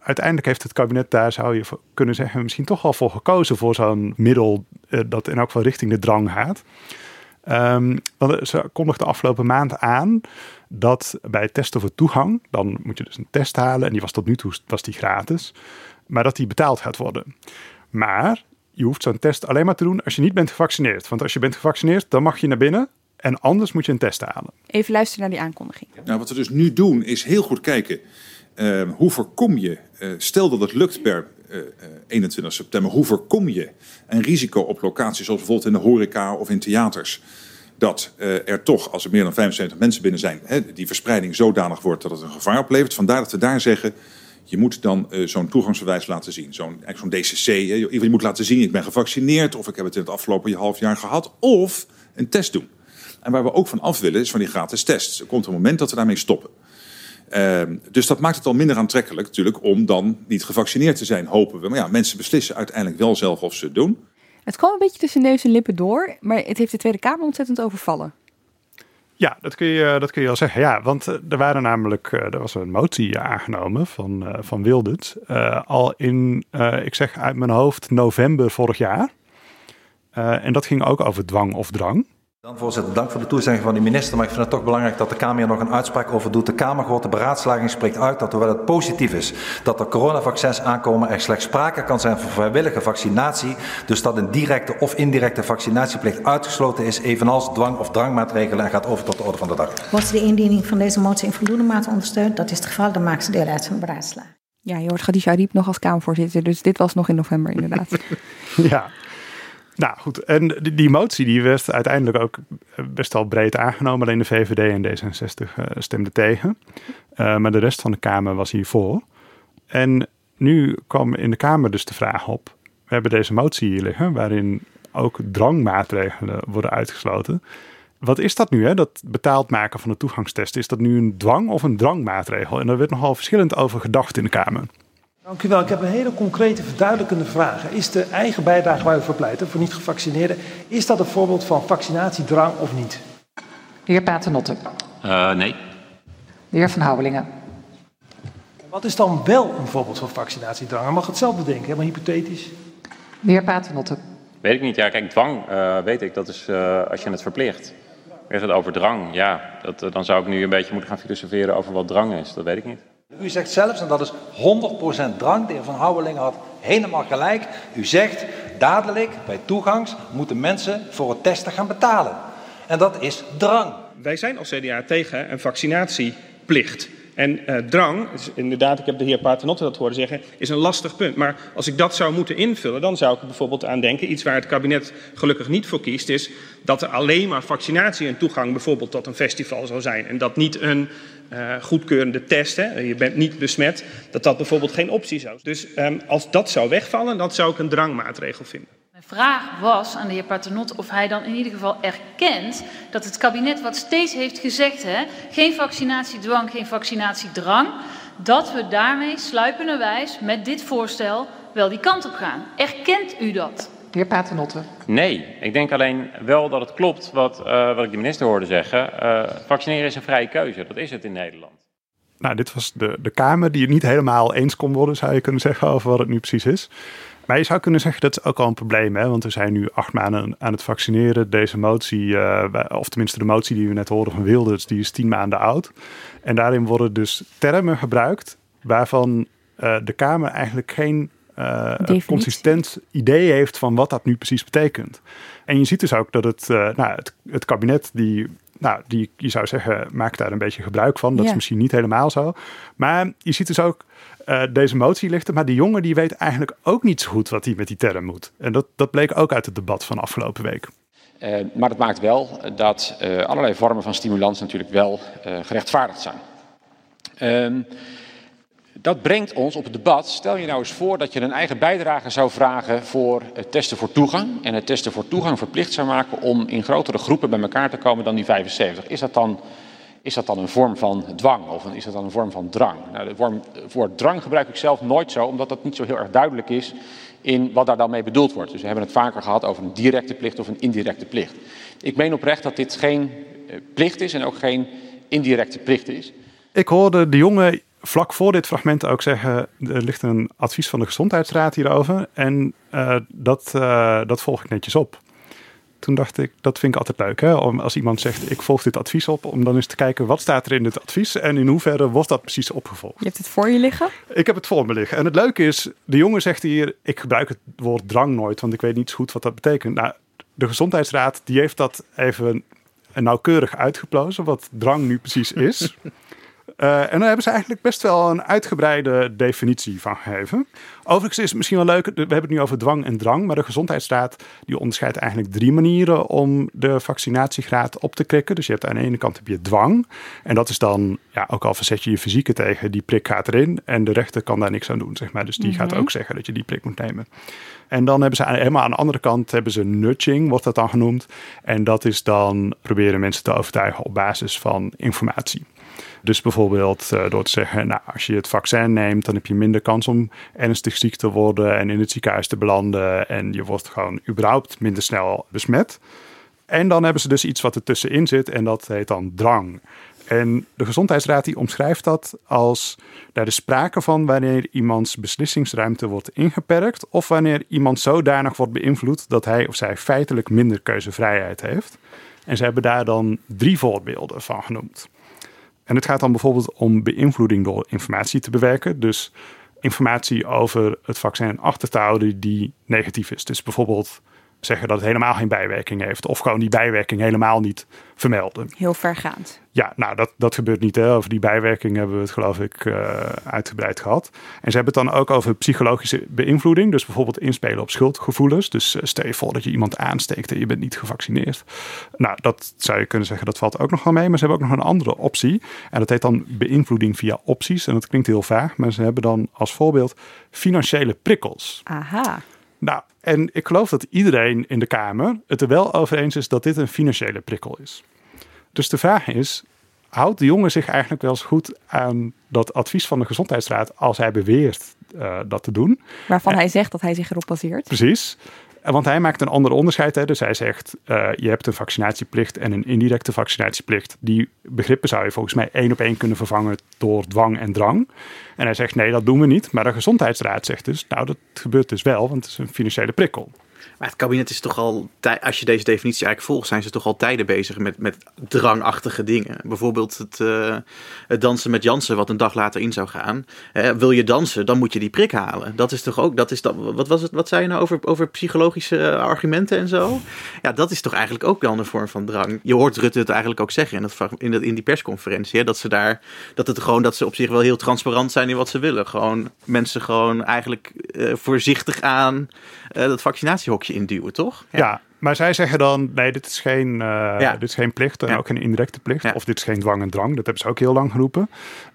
uiteindelijk heeft het kabinet daar, zou je kunnen zeggen, misschien toch wel voor gekozen voor zo'n middel uh, dat in elk geval richting de drang gaat. Um, want ze kondigde afgelopen maand aan dat bij het testen voor toegang, dan moet je dus een test halen en die was tot nu toe was die gratis, maar dat die betaald gaat worden. Maar je hoeft zo'n test alleen maar te doen als je niet bent gevaccineerd. Want als je bent gevaccineerd, dan mag je naar binnen en anders moet je een test halen. Even luisteren naar die aankondiging. Nou, wat we dus nu doen is heel goed kijken hoe voorkom je, uh, stel dat het lukt per uh, 21 september, hoe voorkom je een risico op locaties zoals bijvoorbeeld in de horeca of in theaters? Dat er toch, als er meer dan 75 mensen binnen zijn, die verspreiding zodanig wordt dat het een gevaar oplevert. Vandaar dat we daar zeggen, je moet dan zo'n toegangsbewijs laten zien. Zo'n zo'n DCC, je moet laten zien, ik ben gevaccineerd of ik heb het in het afgelopen half jaar gehad. Of een test doen. En waar we ook van af willen, is van die gratis tests. Er komt een moment dat we daarmee stoppen. Uh, dus dat maakt het al minder aantrekkelijk natuurlijk om dan niet gevaccineerd te zijn, hopen we. Maar ja, mensen beslissen uiteindelijk wel zelf of ze het doen. Het kwam een beetje tussen neus en lippen door, maar het heeft de Tweede Kamer ontzettend overvallen. Ja, dat kun je, dat kun je al zeggen. Ja, want eh, er waren namelijk, eh, er was een motie aangenomen van, van Wildert. Uh, al in, ik zeg uit mijn hoofd, november vorig jaar. en dat ging ook over dwang of drang. Dan voorzitter, dank voor de toezegging van de minister. Maar ik vind het toch belangrijk dat de Kamer hier nog een uitspraak over doet. De Kamergrote Beraadslaging spreekt uit dat hoewel het positief is dat er coronavaccins aankomen, er slechts sprake kan zijn van vrijwillige vaccinatie. Dus dat een directe of indirecte vaccinatieplicht uitgesloten is, evenals dwang- of drangmaatregelen en gaat over tot de orde van de dag. Wordt de indiening van deze motie in voldoende mate ondersteund? Dat is het geval, dan maakt ze deel uit van de beraadslaging. Ja, je hoort Khadija Riep nog als Kamervoorzitter, dus dit was nog in november inderdaad. [laughs] ja. Nou goed, en die, motie die werd uiteindelijk ook best wel breed aangenomen. Alleen de VVD en D66 uh, stemden tegen. Uh, maar de rest van de Kamer was hiervoor. En nu kwam in de Kamer dus de vraag op. We hebben deze motie hier liggen, waarin ook drangmaatregelen worden uitgesloten. Wat is dat nu, hè? dat betaald maken van de toegangstest? Is dat nu een dwang of een drangmaatregel? En daar werd nogal verschillend over gedacht in de Kamer. Dank u wel. Ik heb een hele concrete, verduidelijkende vraag. Is de eigen bijdrage waar u voor pleit, voor niet-gevaccineerden, is dat een voorbeeld van vaccinatiedrang of niet? De heer Paternotte. Uh, nee. De heer Van Houwelingen. Wat is dan wel een voorbeeld van vaccinatiedrang? Hij mag het zelf bedenken, helemaal hypothetisch. De heer Paternotte. Weet ik niet. Ja, kijk, dwang uh, weet ik. Dat is uh, als je het verplicht. Heeft het over drang? Ja, dat, uh, dan zou ik nu een beetje moeten gaan filosoferen over wat drang is. Dat weet ik niet. U zegt zelfs, en dat is 100% drang, de heer Van Houweling had helemaal gelijk. U zegt, dadelijk, bij toegangs, moeten mensen voor het testen gaan betalen. En dat is drang. Wij zijn als CDA tegen een vaccinatieplicht. En uh, drang, is inderdaad, ik heb de heer Paternotte dat horen zeggen, is een lastig punt. Maar als ik dat zou moeten invullen, dan zou ik er bijvoorbeeld aan denken, iets waar het kabinet gelukkig niet voor kiest, is dat er alleen maar vaccinatie en toegang bijvoorbeeld tot een festival zou zijn. En dat niet een uh, goedkeurende test, hè, je bent niet besmet, dat dat bijvoorbeeld geen optie zou zijn. Dus um, als dat zou wegvallen, dan zou ik een drangmaatregel vinden. Vraag was aan de heer Paternot of hij dan in ieder geval erkent dat het kabinet wat steeds heeft gezegd, hè, geen vaccinatiedwang, geen vaccinatiedrang, dat we daarmee sluipenderwijs met dit voorstel wel die kant op gaan. Erkent u dat? De heer Paternotte. Nee, ik denk alleen wel dat het klopt wat, uh, wat ik de minister hoorde zeggen. Uh, vaccineren is een vrije keuze, dat is het in Nederland. Nou, dit was de, de Kamer die het niet helemaal eens kon worden, zou je kunnen zeggen, over wat het nu precies is. Maar je zou kunnen zeggen dat is ook al een probleem, hè? want we zijn nu acht maanden aan het vaccineren. Deze motie, uh, of tenminste de motie die we net hoorden van Wilders, die is tien maanden oud. En daarin worden dus termen gebruikt waarvan uh, de Kamer eigenlijk geen uh, consistent idee heeft van wat dat nu precies betekent. En je ziet dus ook dat het, nou, het, het kabinet die nou, die, je zou zeggen, maakt daar een beetje gebruik van. Dat ja. is misschien niet helemaal zo. Maar je ziet dus ook uh, deze motie ligt er. Maar die jongen die weet eigenlijk ook niet zo goed wat hij met die term moet. En dat, dat bleek ook uit het debat van afgelopen week. Uh, maar dat maakt wel dat uh, allerlei vormen van stimulans natuurlijk wel gerechtvaardigd zijn. Dat brengt ons op het debat. Stel je nou eens voor dat je een eigen bijdrage zou vragen voor het testen voor toegang. En het testen voor toegang verplicht zou maken om in grotere groepen bij elkaar te komen dan die 75. Is dat dan, is dat dan een vorm van dwang of is dat dan een vorm van drang? Nou, het woord drang gebruik ik zelf nooit zo, omdat dat niet zo heel erg duidelijk is in wat daar dan mee bedoeld wordt. Dus we hebben het vaker gehad over een directe plicht of een indirecte plicht. Ik meen oprecht dat dit geen plicht is en ook geen indirecte plicht is. Ik hoorde de jongen vlak voor dit fragment ook zeggen: er ligt een advies van de Gezondheidsraad hierover. En uh, dat, uh, dat volg ik netjes op. Toen dacht ik, dat vind ik altijd leuk. Hè? Om als iemand zegt, ik volg dit advies op, om dan eens te kijken wat staat er in dit advies en in hoeverre wordt dat precies opgevolgd. Je hebt het voor je liggen? Ik heb het voor me liggen. En het leuke is, de jongen zegt hier, ik gebruik het woord drang nooit, want ik weet niet zo goed wat dat betekent. Nou, de Gezondheidsraad die heeft dat even nauwkeurig uitgeplozen, wat drang nu precies is. [laughs] Uh, en daar hebben ze eigenlijk best wel een uitgebreide definitie van gegeven. Overigens is het misschien wel leuk, we hebben het nu over dwang en drang, maar de Gezondheidsstaat die onderscheidt eigenlijk drie manieren om de vaccinatiegraad op te krikken. Dus je hebt aan de ene kant heb je dwang. En dat is dan, ja, ook al verzet je je fysieke tegen, die prik gaat erin. En de rechter kan daar niks aan doen, zeg maar. Dus die mm -hmm. gaat ook zeggen dat je die prik moet nemen. En dan hebben ze helemaal aan de andere kant hebben ze nudging, wordt dat dan genoemd. En dat is dan proberen mensen te overtuigen op basis van informatie. Dus bijvoorbeeld uh, door te zeggen, nou, als je het vaccin neemt, dan heb je minder kans om ernstig ziek te worden en in het ziekenhuis te belanden. En je wordt gewoon überhaupt minder snel besmet. En dan hebben ze dus iets wat ertussenin zit en dat heet dan drang. En de Gezondheidsraad die omschrijft dat als daar is sprake van wanneer iemands beslissingsruimte wordt ingeperkt of wanneer iemand zodanig wordt beïnvloed dat hij of zij feitelijk minder keuzevrijheid heeft. En ze hebben daar dan drie voorbeelden van genoemd. En het gaat dan bijvoorbeeld om beïnvloeding door informatie te bewerken. Dus informatie over het vaccin achter te houden die negatief is. Dus bijvoorbeeld zeggen dat het helemaal geen bijwerking heeft. Of gewoon die bijwerking helemaal niet vermelden. Heel vergaand. Ja, nou dat, dat gebeurt niet. Hè. Over die bijwerking hebben we het geloof ik uh, uitgebreid gehad. En ze hebben het dan ook over psychologische beïnvloeding. Dus bijvoorbeeld inspelen op schuldgevoelens. Dus uh, stel je voor dat je iemand aansteekt en je bent niet gevaccineerd. Nou, dat zou je kunnen zeggen, dat valt ook nog wel mee. Maar ze hebben ook nog een andere optie. En dat heet dan beïnvloeding via opties. En dat klinkt heel vaag. Maar ze hebben dan als voorbeeld financiële prikkels. Aha. Nou, en ik geloof dat iedereen in de Kamer het er wel over eens is dat dit een financiële prikkel is. Dus de vraag is, houdt de jongen zich eigenlijk wel eens goed aan dat advies van de Gezondheidsraad als hij beweert uh, dat te doen? Waarvan en, hij zegt dat hij zich erop baseert. Precies. Want hij maakt een ander onderscheid. Hè. Dus hij zegt, uh, je hebt een vaccinatieplicht en een indirecte vaccinatieplicht. Die begrippen zou je volgens mij één op één kunnen vervangen door dwang en drang. En hij zegt, nee, dat doen we niet. Maar de Gezondheidsraad zegt dus, nou, dat gebeurt dus wel, want het is een financiële prikkel. Maar het kabinet is toch al, als je deze definitie eigenlijk volgt, zijn ze toch al tijden bezig met, met drangachtige dingen. Bijvoorbeeld het, uh, het dansen met Jansen, wat een dag later in zou gaan. Uh, wil je dansen, dan moet je die prik halen. Dat is toch ook, dat is dat, wat was het, wat zei je nou over, over psychologische argumenten en zo? Ja, dat is toch eigenlijk ook wel een vorm van drang. Je hoort Rutte het eigenlijk ook zeggen in, dat, in die persconferentie, hè, dat ze daar, dat het gewoon, dat ze op zich wel heel transparant zijn in wat ze willen. Gewoon mensen gewoon eigenlijk voorzichtig aan dat vaccinatiehokje induwen, toch? Ja. ja. maar zij zeggen dan, nee, dit is geen, uh, ja. dit is geen plicht en ja. ook geen indirecte plicht. Of dit is geen dwang en drang, dat hebben ze ook heel lang geroepen.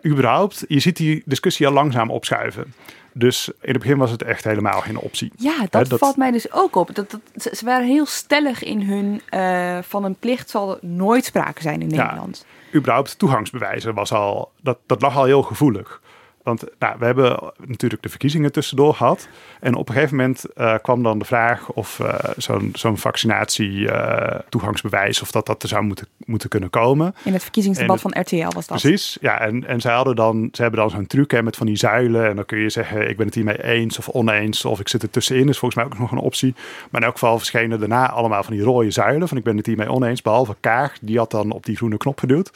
Überhaupt, je ziet die discussie al langzaam opschuiven. Dus in het begin was het echt helemaal geen optie. Ja, dat, He, dat... valt mij dus ook op. Dat, dat, ze waren heel stellig in hun uh, van een plicht zal er nooit sprake zijn in Nederland. Ja, überhaupt toegangsbewijzen was al, dat, dat lag al heel gevoelig. Want nou, we hebben natuurlijk de verkiezingen tussendoor gehad. En op een gegeven moment uh, kwam dan de vraag of uh, zo'n zo'n vaccinatie uh, toegangsbewijs, of dat dat er zou moeten, moeten kunnen komen. In het verkiezingsdebat van RTL was dat. Precies, ja. En, en zij hadden dan, ze hebben dan zo'n truc hè, met van die zuilen. En dan kun je zeggen, ik ben het hiermee eens of oneens. Of ik zit er tussenin, is volgens mij ook nog een optie. Maar in elk geval verschenen daarna allemaal van die rode zuilen. Van ik ben het hiermee oneens. Behalve Kaag, die had dan op die groene knop geduwd.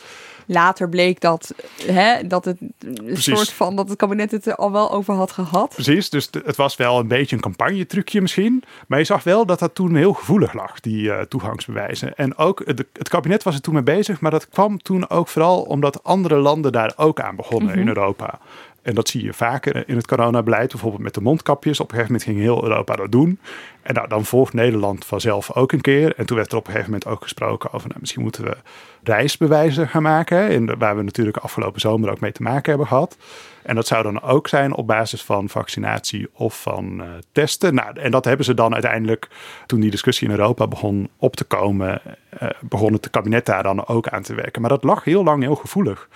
Later bleek dat, hè, dat het een soort van dat het kabinet het er al wel over had gehad. Precies, dus het was wel een beetje een campagnetrucje misschien. Maar je zag wel dat dat toen heel gevoelig lag, die uh, toegangsbewijzen. En ook het, het, kabinet was er toen mee bezig, maar dat kwam toen ook vooral omdat andere landen daar ook aan begonnen mm -hmm. in Europa. En dat zie je vaker in het coronabeleid, bijvoorbeeld met de mondkapjes. Op een gegeven moment ging heel Europa dat doen. En nou, dan volgt Nederland vanzelf ook een keer. En toen werd er op een gegeven moment ook gesproken over, nou, misschien moeten we reisbewijzen gaan maken. En waar we natuurlijk afgelopen zomer ook mee te maken hebben gehad. En dat zou dan ook zijn op basis van vaccinatie of van uh, testen. Nou, en dat hebben ze dan uiteindelijk, toen die discussie in Europa begon op te komen, uh, begon het kabinet daar dan ook aan te werken. Maar dat lag heel lang heel gevoelig.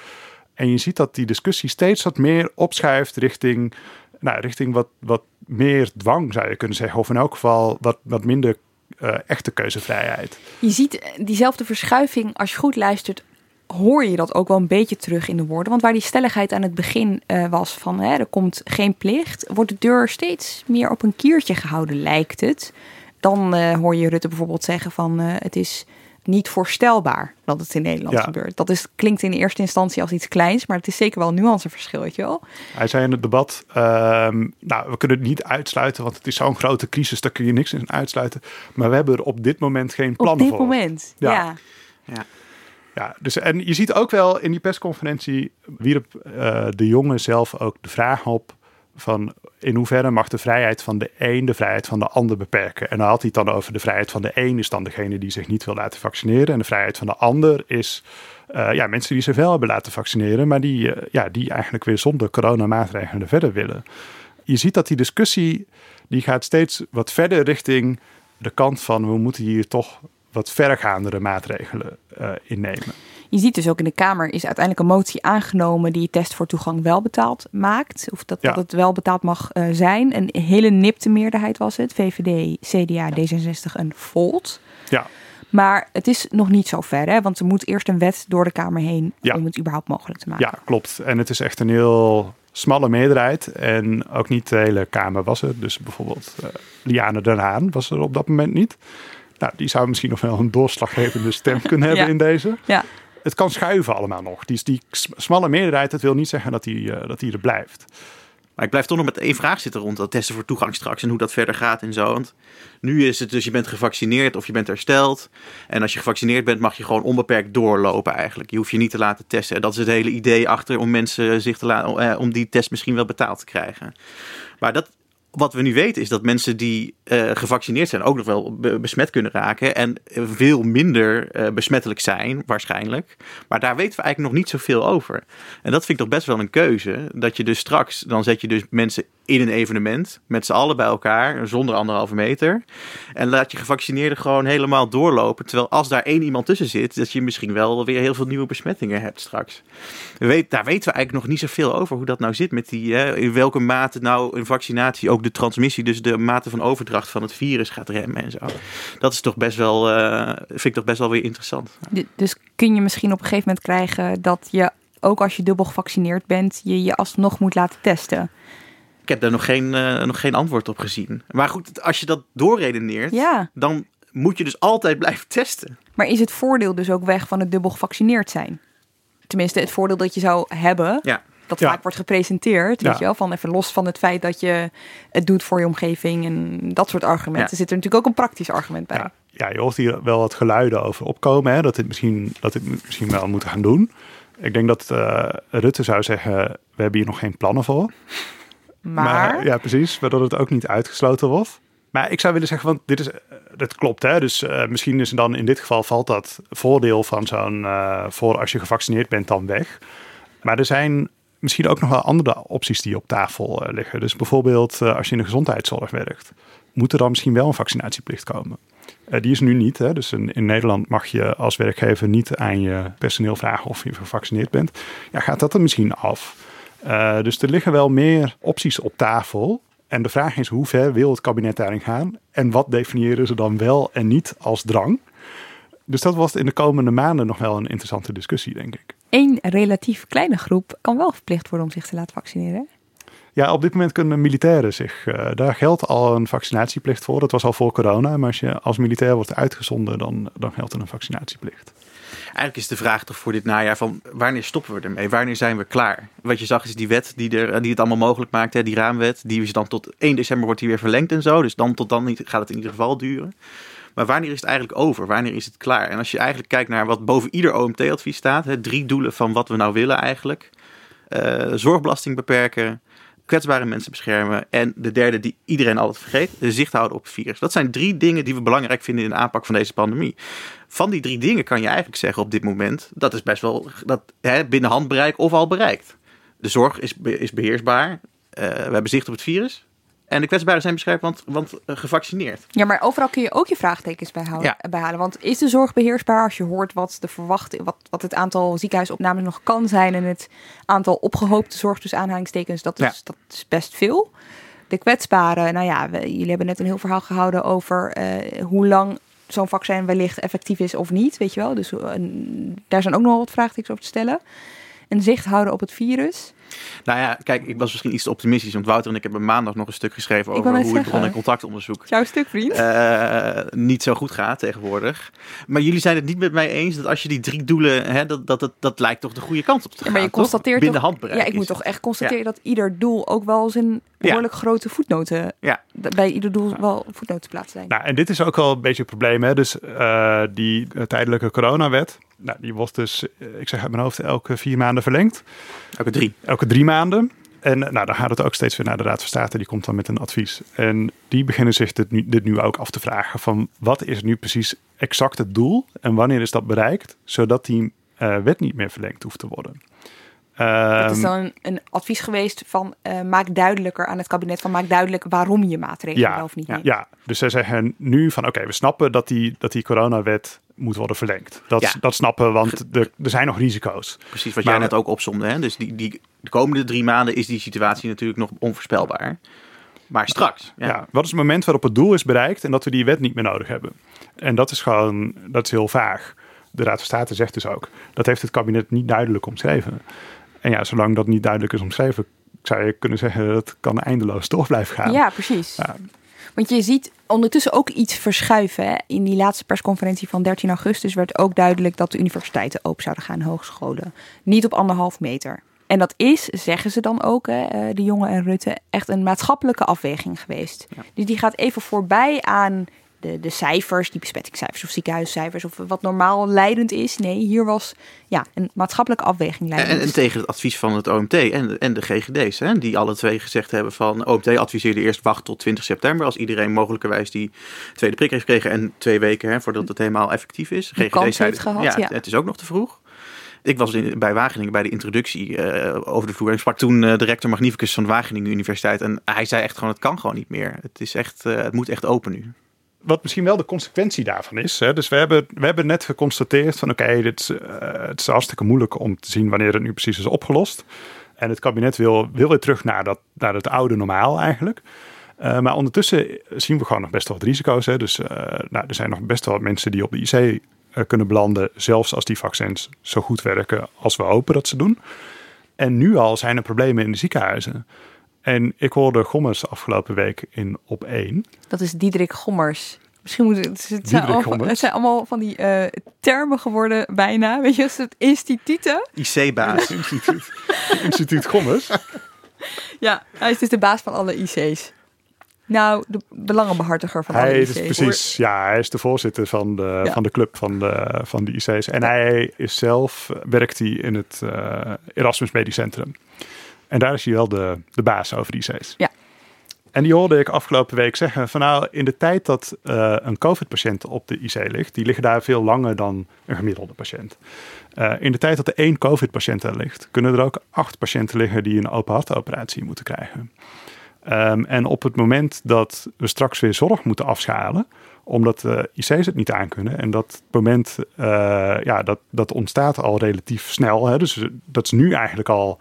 En je ziet dat die discussie steeds wat meer opschuift richting, nou, richting wat, wat meer dwang, zou je kunnen zeggen. Of in elk geval wat, wat minder uh, echte keuzevrijheid. Je ziet diezelfde verschuiving, als je goed luistert, hoor je dat ook wel een beetje terug in de woorden. Want waar die stelligheid aan het begin uh, was van hè, er komt geen plicht, wordt de deur steeds meer op een kiertje gehouden, lijkt het. Dan uh, hoor je Rutte bijvoorbeeld zeggen van het is niet voorstelbaar dat het in Nederland ja. gebeurt. Dat is, klinkt in eerste instantie als iets kleins, maar het is zeker wel een nuanceverschil, weet je wel. Hij zei in het debat, um, nou, we kunnen het niet uitsluiten, want het is zo'n grote crisis, daar kun je niks in uitsluiten. Maar we hebben er op dit moment geen plannen voor. Op dit moment, ja. ja. ja. Ja, dus en je ziet ook wel in die persconferentie wierp uh, de jongen zelf ook de vraag op van in hoeverre mag de vrijheid van de een de vrijheid van de ander beperken. En dan had hij het dan over de vrijheid van de een is dan degene die zich niet wil laten vaccineren. En de vrijheid van de ander is uh, ja, mensen die zich wel hebben laten vaccineren, maar die, uh, ja, die eigenlijk weer zonder coronamaatregelen verder willen. Je ziet dat die discussie die gaat steeds wat verder richting de kant van we moeten hier toch wat verregaandere maatregelen uh, innemen. Je ziet dus ook in de Kamer is uiteindelijk een motie aangenomen die test voor toegang wel betaald maakt. Of dat, ja. dat het wel betaald mag uh, zijn. Een hele nipte meerderheid was het. VVD, CDA, D66 en Volt. Ja. Maar het is nog niet zo ver, hè? want er moet eerst een wet door de Kamer heen ja. om het überhaupt mogelijk te maken. Ja, klopt. En het is echt een heel smalle meerderheid. En ook niet de hele Kamer was er. Dus bijvoorbeeld uh, Liane Den Haan was er op dat moment niet. Nou, die zou misschien nog wel een doorslaggevende stem kunnen [laughs] hebben ja. in deze. Ja het kan schuiven allemaal nog. Die, die smalle meerderheid, dat wil niet zeggen dat die, uh, dat die er blijft. Maar ik blijf toch nog met één vraag zitten rond dat testen voor toegang straks en hoe dat verder gaat en zo. Want nu is het dus je bent gevaccineerd of je bent hersteld. En als je gevaccineerd bent mag je gewoon onbeperkt doorlopen eigenlijk. Je hoeft je niet te laten testen. En dat is het hele idee achter om mensen zich te laten, eh, om die test misschien wel betaald te krijgen. Maar dat, wat we nu weten is dat mensen die uh, gevaccineerd zijn ook nog wel be besmet kunnen raken. En veel minder uh, besmettelijk zijn, waarschijnlijk. Maar daar weten we eigenlijk nog niet zoveel over. En dat vind ik toch best wel een keuze. Dat je dus straks, dan zet je dus mensen in een evenement. Met z'n allen bij elkaar, zonder anderhalve meter. En laat je gevaccineerden gewoon helemaal doorlopen. Terwijl als daar één iemand tussen zit, dat je misschien wel weer heel veel nieuwe besmettingen hebt straks. Weet, daar weten we eigenlijk nog niet zoveel over hoe dat nou zit met die. Hè, in welke mate nou een vaccinatie ook de transmissie, dus de mate van overdracht van het virus gaat remmen en zo. Dat is toch best wel, uh, vind ik toch best wel weer interessant. Dus kun je misschien op een gegeven moment krijgen dat je, ook als je dubbel gevaccineerd bent, je je alsnog moet laten testen? Ik heb daar nog geen, uh, nog geen antwoord op gezien. Maar goed, als je dat doorredeneert, ja. dan moet je dus altijd [laughs] blijven testen. Maar is het voordeel dus ook weg van het dubbel gevaccineerd zijn? Tenminste, het voordeel dat je zou hebben, ja. dat Ja. vaak wordt gepresenteerd, Ja. weet je wel, van even los van het feit dat je het doet voor je omgeving en dat soort argumenten. Ja. Zit er natuurlijk ook een praktisch argument bij. Ja, ja, je hoort hier wel wat geluiden over opkomen. Hè, dat dit misschien, dat dit misschien wel moeten gaan doen. Ik denk dat eh, Rutte zou zeggen: we hebben hier nog geen plannen voor. Maar, ja, precies. Maar dat het ook niet uitgesloten wordt. Maar ik zou willen zeggen, want dit is, eh, dat klopt. Hè? Dus eh, misschien is dan in dit geval valt dat voordeel van zo'n eh, voor als je gevaccineerd bent dan weg. Maar er zijn misschien ook nog wel andere opties die op tafel liggen. Dus bijvoorbeeld als je in de gezondheidszorg werkt, moet er dan misschien wel een vaccinatieplicht komen. Die is nu niet. Hè? Dus in, in Nederland mag je als werkgever niet aan je personeel vragen of je gevaccineerd bent. Ja, gaat dat er misschien af? Uh, dus er liggen wel meer opties op tafel. En de vraag is hoe ver wil het kabinet daarin gaan? En wat definiëren ze dan wel en niet als drang? Dus dat was in de komende maanden nog wel een interessante discussie, denk ik. Eén relatief kleine groep kan wel verplicht worden om zich te laten vaccineren. Ja, op dit moment kunnen militairen zich. Uh, daar geldt al een vaccinatieplicht voor. Dat was al voor corona. Maar als je als militair wordt uitgezonden, dan, dan geldt er een vaccinatieplicht. Eigenlijk is de vraag toch voor dit najaar van wanneer stoppen we ermee? Wanneer zijn we klaar? Wat je zag is die wet die, er, die het allemaal mogelijk maakt, hè, die raamwet. Die is dan tot 1 december wordt die weer verlengd en zo. Dus dan tot dan niet, gaat het in ieder geval duren. Maar wanneer is het eigenlijk over? Wanneer is het klaar? En als je eigenlijk kijkt naar wat boven ieder OMT-advies staat, hè, drie doelen van wat we nou willen eigenlijk. Uh, zorgbelasting beperken, kwetsbare mensen beschermen. En de derde die iedereen altijd vergeet, zicht houden op het virus. Dat zijn drie dingen die we belangrijk vinden in de aanpak van deze pandemie. Van die drie dingen kan je eigenlijk zeggen op dit moment, dat is best wel dat, hè, binnen handbereik of al bereikt. De zorg is, is beheersbaar. Uh, we hebben zicht op het virus. En de kwetsbaren zijn beschermd, want, want uh, gevaccineerd. Ja, maar overal kun je ook je vraagtekens bij, houden, Ja. bij halen. Want is de zorg beheersbaar als je hoort wat, de verwachting, wat, wat het aantal ziekenhuisopnames nog kan zijn en het aantal opgehoopte zorg, dus aanhalingstekens, dat is, Ja. dat is best veel. De kwetsbaren, nou ja, we- jullie hebben net een heel verhaal gehouden over eh, hoe lang zo'n vaccin wellicht effectief is of niet, weet je wel. Dus eh, daar zijn ook nog wat vraagtekens over te stellen. En zicht houden op het virus. Nou ja, kijk, ik was misschien iets te optimistisch. Want Wouter en ik hebben maandag nog een stuk geschreven over hoe net het bron- en zeggen. contactonderzoek Jouw stuk, vriend. eh, niet zo goed gaat tegenwoordig. Maar jullie zijn het niet met mij eens dat als je die drie doelen, hè, dat, dat, dat, dat lijkt toch de goede kant op te Ja, gaan. maar je toch? constateert Binnen toch, handbereik. Ja, ik moet toch echt constateren Ja. dat ieder doel ook wel zijn behoorlijk grote voetnoten. Ja. Bij ieder doel wel voetnoten plaatsen zijn. Nou, en dit is ook wel een beetje het probleem. Hè? Dus uh, die uh, tijdelijke coronawet, nou, die wordt dus, uh, ik zeg uit mijn hoofd, elke vier maanden verlengd. Elke drie. Elke drie maanden. En nou, dan gaat het ook steeds weer naar de Raad van State. Die komt dan met een advies. En die beginnen zich dit nu, dit nu ook af te vragen. Van wat is nu precies exact het doel? En wanneer is dat bereikt? Zodat die uh, wet niet meer verlengd hoeft te worden. Het is Um, dan een, een advies geweest van uh, maak duidelijker aan het kabinet van maak duidelijk waarom je maatregelen wel of niet ja, neemt. ja, dus zij zeggen nu van oké, we snappen dat die, dat die coronawet moet worden verlengd. Dat, Ja. dat snappen we, want er, er zijn nog risico's. Precies wat Maar- jij net ook opzomde. Hè? Dus die, die, de komende drie maanden is die situatie natuurlijk nog onvoorspelbaar. Maar straks. Ja. Ja. wat is het moment waarop het doel is bereikt en dat we die wet niet meer nodig hebben? En dat is gewoon, dat is heel vaag. De Raad van State zegt dus ook, dat heeft het kabinet niet duidelijk omschreven. En ja, zolang dat niet duidelijk is omschreven, zou je kunnen zeggen dat kan eindeloos door blijven gaan. Ja, precies. Ja. Want je ziet ondertussen ook iets verschuiven. Hè. In die laatste persconferentie van 13 augustus werd ook duidelijk dat de universiteiten open zouden gaan, hogescholen. Niet op anderhalf meter. En dat is, zeggen ze dan ook, hè, eh, de jongen en Rutte, echt een maatschappelijke afweging geweest. Dus die gaat even voorbij aan de, de cijfers, die besmettingscijfers of ziekenhuiscijfers, of wat normaal leidend is. Nee, hier was ja, een maatschappelijke afweging leidend. En, en tegen het advies van het OMT en, de- en de GGD's, hè, die alle twee gezegd hebben van OMT adviseerde eerst wacht tot 20 september als iedereen mogelijkerwijs die tweede prik heeft gekregen en twee weken hè, voordat het helemaal effectief is. Kans heeft gehad, ja, ja. het is ook nog te vroeg. Ik was in, bij Wageningen bij de introductie eh, over de vloer. En sprak toen eh, de rector Magnificus van de Wageningen Universiteit. En hij zei echt gewoon, het kan gewoon niet meer. Het, is echt, eh, het moet echt open nu. Wat misschien wel de consequentie daarvan is. Hè? Dus we hebben, we hebben net geconstateerd van oké, eh, het is hartstikke moeilijk om te zien wanneer het nu precies is opgelost. En het kabinet wil, wil weer terug naar, dat, naar het oude normaal eigenlijk. Eh, maar ondertussen zien we gewoon nog best wel wat risico's. Hè? Dus eh, nou, er zijn nog best wel wat mensen die op de IC kunnen belanden. Zelfs als die vaccins zo goed werken als we hopen dat ze doen. En nu al zijn er problemen in de ziekenhuizen. En ik hoorde Gommers afgelopen week in op 1. Dat is Diederik Gommers. Misschien moet het, het, zijn, allemaal, het zijn allemaal van die eh, termen geworden bijna. Weet je, als het instituten. IC-baas. Instituut, [laughs] Instituut Gommers. Ja, hij is dus de baas van alle IC's. Nou, de belangenbehartiger van alle Hij IC's. is precies, ja, hij is de voorzitter van de, Ja. van de club van de, van de IC's. En hij is zelf, werkt hij in het eh, Erasmus Medisch Centrum. En daar is hij wel de, de baas over de IC's. Ja. En die hoorde ik afgelopen week zeggen van nou, in de tijd dat eh, een COVID-patiënt op de IC ligt, die liggen daar veel langer dan een gemiddelde patiënt. Eh, in de tijd dat er één COVID-patiënt ligt, kunnen er ook acht patiënten liggen die een open hartoperatie moeten krijgen. Ehm, en op het moment dat we straks weer zorg moeten afschalen, omdat de IC's het niet aankunnen. En dat moment, eh, ja, dat, dat ontstaat al relatief snel. Hè? Dus dat is nu eigenlijk al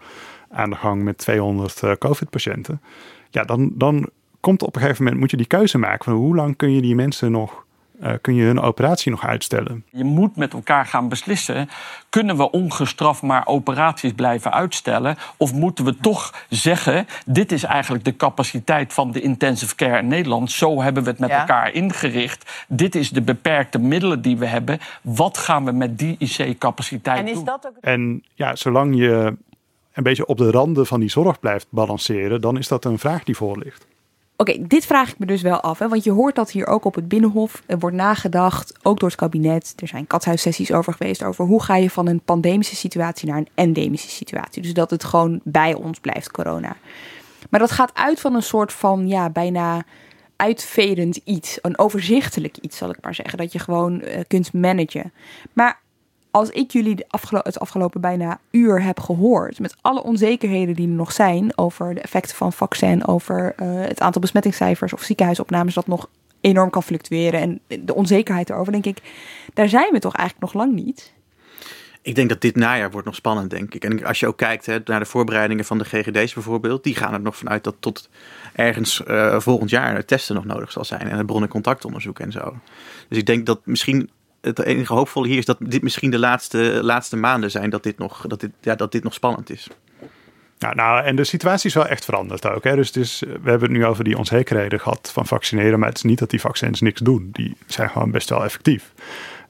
aan de gang met 200 eh, COVID-patiënten. Ja, dan, dan komt op een gegeven moment, moet je die keuze maken van hoe lang kun je die mensen nog, eh, kun je hun operatie nog uitstellen. Je moet met elkaar gaan beslissen: kunnen we ongestraft maar operaties blijven uitstellen? Of moeten we toch zeggen: dit is eigenlijk de capaciteit van de intensive care in Nederland. Zo hebben we het met Ja. elkaar ingericht. Dit is de beperkte middelen die we hebben. Wat gaan we met die IC-capaciteit En doen? is dat ook En ja, zolang je een beetje op de randen van die zorg blijft balanceren, dan is dat een vraag die voor ligt. Oké, dit vraag ik me dus wel af. Hè? Want je hoort dat hier ook op het Binnenhof. Er wordt nagedacht, ook door het kabinet. Er zijn katshuissessies over geweest. Over hoe ga je van een pandemische situatie naar een endemische situatie. Dus dat het gewoon bij ons blijft, corona. Maar dat gaat uit van een soort van, ja, bijna uitvedend iets. Een overzichtelijk iets, zal ik maar zeggen. Dat je gewoon eh, kunt managen. Maar als ik jullie het afgelopen bijna uur heb gehoord, met alle onzekerheden die er nog zijn over de effecten van vaccin, over eh, het aantal besmettingscijfers of ziekenhuisopnames dat nog enorm kan fluctueren en de onzekerheid erover, denk ik, daar zijn we toch eigenlijk nog lang niet. Ik denk dat dit najaar wordt nog spannend, denk ik. En als je ook kijkt hè, naar de voorbereidingen van de GGD's bijvoorbeeld, die gaan er nog vanuit dat tot ergens eh, volgend jaar testen nog nodig zal zijn. En het bron- en contactonderzoek en zo. Dus ik denk dat misschien het enige hoopvolle hier is dat dit misschien de laatste, laatste maanden zijn dat dit nog, dat dit, ja, dat dit nog spannend is. Nou, nou, en de situatie is wel echt veranderd ook. Hè? Dus, we hebben het nu over die onzekerheden gehad van vaccineren. Maar het is niet dat die vaccins niks doen. Die zijn gewoon best wel effectief.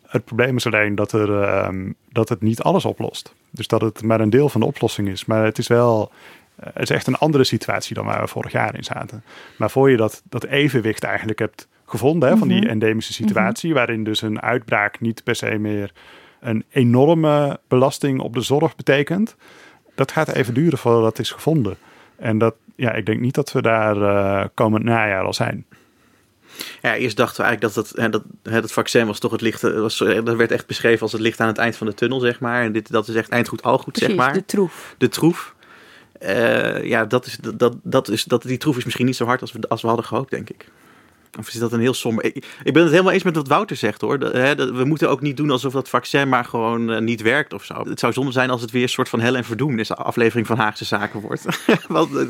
Het probleem is alleen dat, er, ehm, dat het niet alles oplost. Dus dat het maar een deel van de oplossing is. Maar het is wel. eh, Het is echt een andere situatie dan waar we vorig jaar in zaten. Maar voor je dat, dat evenwicht eigenlijk hebt gevonden hè, van die Mhm. endemische situatie, waarin dus een uitbraak niet per se meer een enorme belasting op de zorg betekent, dat gaat even duren voordat dat is gevonden. En dat, ja, ik denk niet dat we daar eh, komend najaar al zijn. Ja, eerst dachten we eigenlijk dat het, hè, dat, hè, dat vaccin was toch het licht. Was, eh, dat werd echt beschreven als het licht aan het eind van de tunnel, zeg maar. En dit, dat is echt eindgoed, al goed, Precies, zeg maar. de troef. De troef. Eh, ja, dat is, dat, dat is, dat, die troef is misschien niet zo hard als we, als we hadden gehoopt, denk ik. Of is dat een heel somber... Ik, ik ben het helemaal eens met wat Wouter zegt, hoor. Dat, hè, dat, we moeten ook niet doen alsof dat vaccin maar gewoon eh, niet werkt of zo. Het zou zonde zijn als het weer een soort van hel en verdoemenis aflevering van Haagse Zaken wordt. [laughs] Want eh,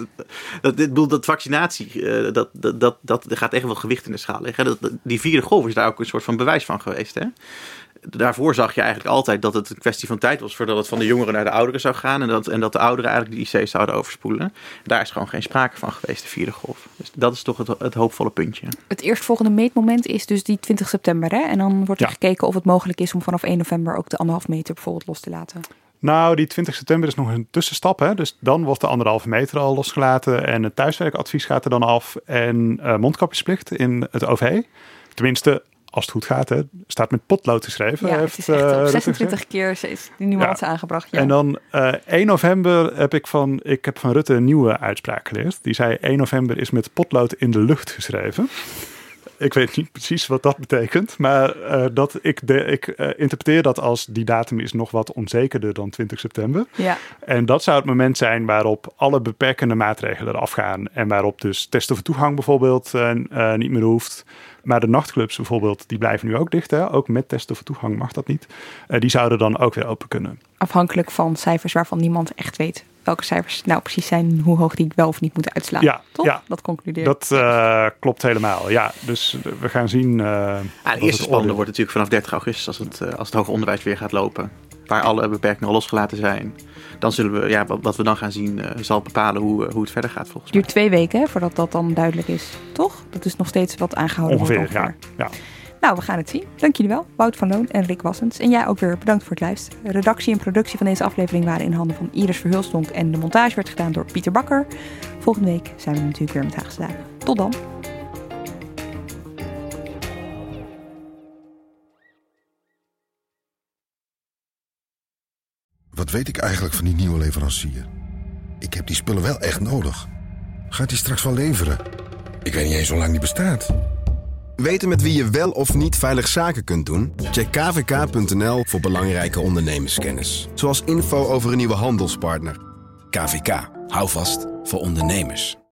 dat, bedoel, dat vaccinatie, eh, dat, dat, dat, dat gaat echt wel gewicht in de schaal liggen. Dat, die vierde golf is daar ook een soort van bewijs van geweest, hè. Daarvoor zag je eigenlijk altijd dat het een kwestie van tijd was voordat het van de jongeren naar de ouderen zou gaan. En dat, en dat de ouderen eigenlijk de IC's zouden overspoelen. Daar is gewoon geen sprake van geweest, de vierde golf. Dus dat is toch het, het hoopvolle puntje. Het eerstvolgende meetmoment is dus die 20 september. Hè? En dan wordt er Ja. gekeken of het mogelijk is om vanaf 1 november ook de anderhalf meter bijvoorbeeld los te laten. Nou, die 20 september is nog een tussenstap. Hè? Dus dan wordt de anderhalve meter al losgelaten. En het thuiswerkadvies gaat er dan af. En uh, mondkapjesplicht in het OV. Tenminste, als het goed gaat, hè, staat met potlood geschreven. Ja, heeft, het is echt uh, 26 keer is die nuance ja. aangebracht. Ja. En dan uh, 1 november heb ik van, ik heb van Rutte een nieuwe uitspraak geleerd. Die zei 1 november is met potlood in de lucht geschreven. Ik weet niet precies wat dat betekent, maar uh, dat ik, de, ik interpreteer dat als die datum is nog wat onzekerder dan 20 september. Ja. En dat zou het moment zijn waarop alle beperkende maatregelen eraf gaan en waarop dus testen voor toegang bijvoorbeeld niet meer hoeft. Maar de nachtclubs bijvoorbeeld, die blijven nu ook dicht. Hè? Ook met testen voor toegang mag dat niet. die zouden dan ook weer open kunnen. Afhankelijk van cijfers waarvan niemand echt weet welke cijfers nou precies zijn, hoe hoog die wel of niet moeten uitslaan. Ja, Toch? ja. dat concludeert. Dat uh, klopt helemaal. Ja, dus we gaan zien. Uh, ja, de eerste spannende wordt natuurlijk vanaf 30 augustus, als het, uh, als het hoger onderwijs weer gaat lopen, waar alle beperkingen al losgelaten zijn. Dan zullen we, ja, wat, wat we dan gaan zien, zal bepalen hoe, hoe het verder gaat volgens mij. Het duurt twee weken hè, voordat dat dan duidelijk is, toch? Dat is nog steeds wat aangehouden ongeveer, wordt. Ongeveer, ja. ja. Nou, we gaan het zien. Dank jullie wel, Wout van Loon en Rick Wassens. En jij ook weer bedankt voor het luisteren. Redactie en productie van deze aflevering waren in handen van Iris Verhulstonk en de montage werd gedaan door Pieter Bakker. Volgende week zijn we natuurlijk weer met Haagse Dagen. Tot dan. Wat weet ik eigenlijk van die nieuwe leverancier? Ik heb die spullen wel echt nodig. Gaat hij straks wel leveren? Ik weet niet eens hoe lang die bestaat. Weten met wie je wel of niet veilig zaken kunt doen? Check kvk.nl voor belangrijke ondernemerskennis. Zoals info over een nieuwe handelspartner. KVK, hou vast voor ondernemers.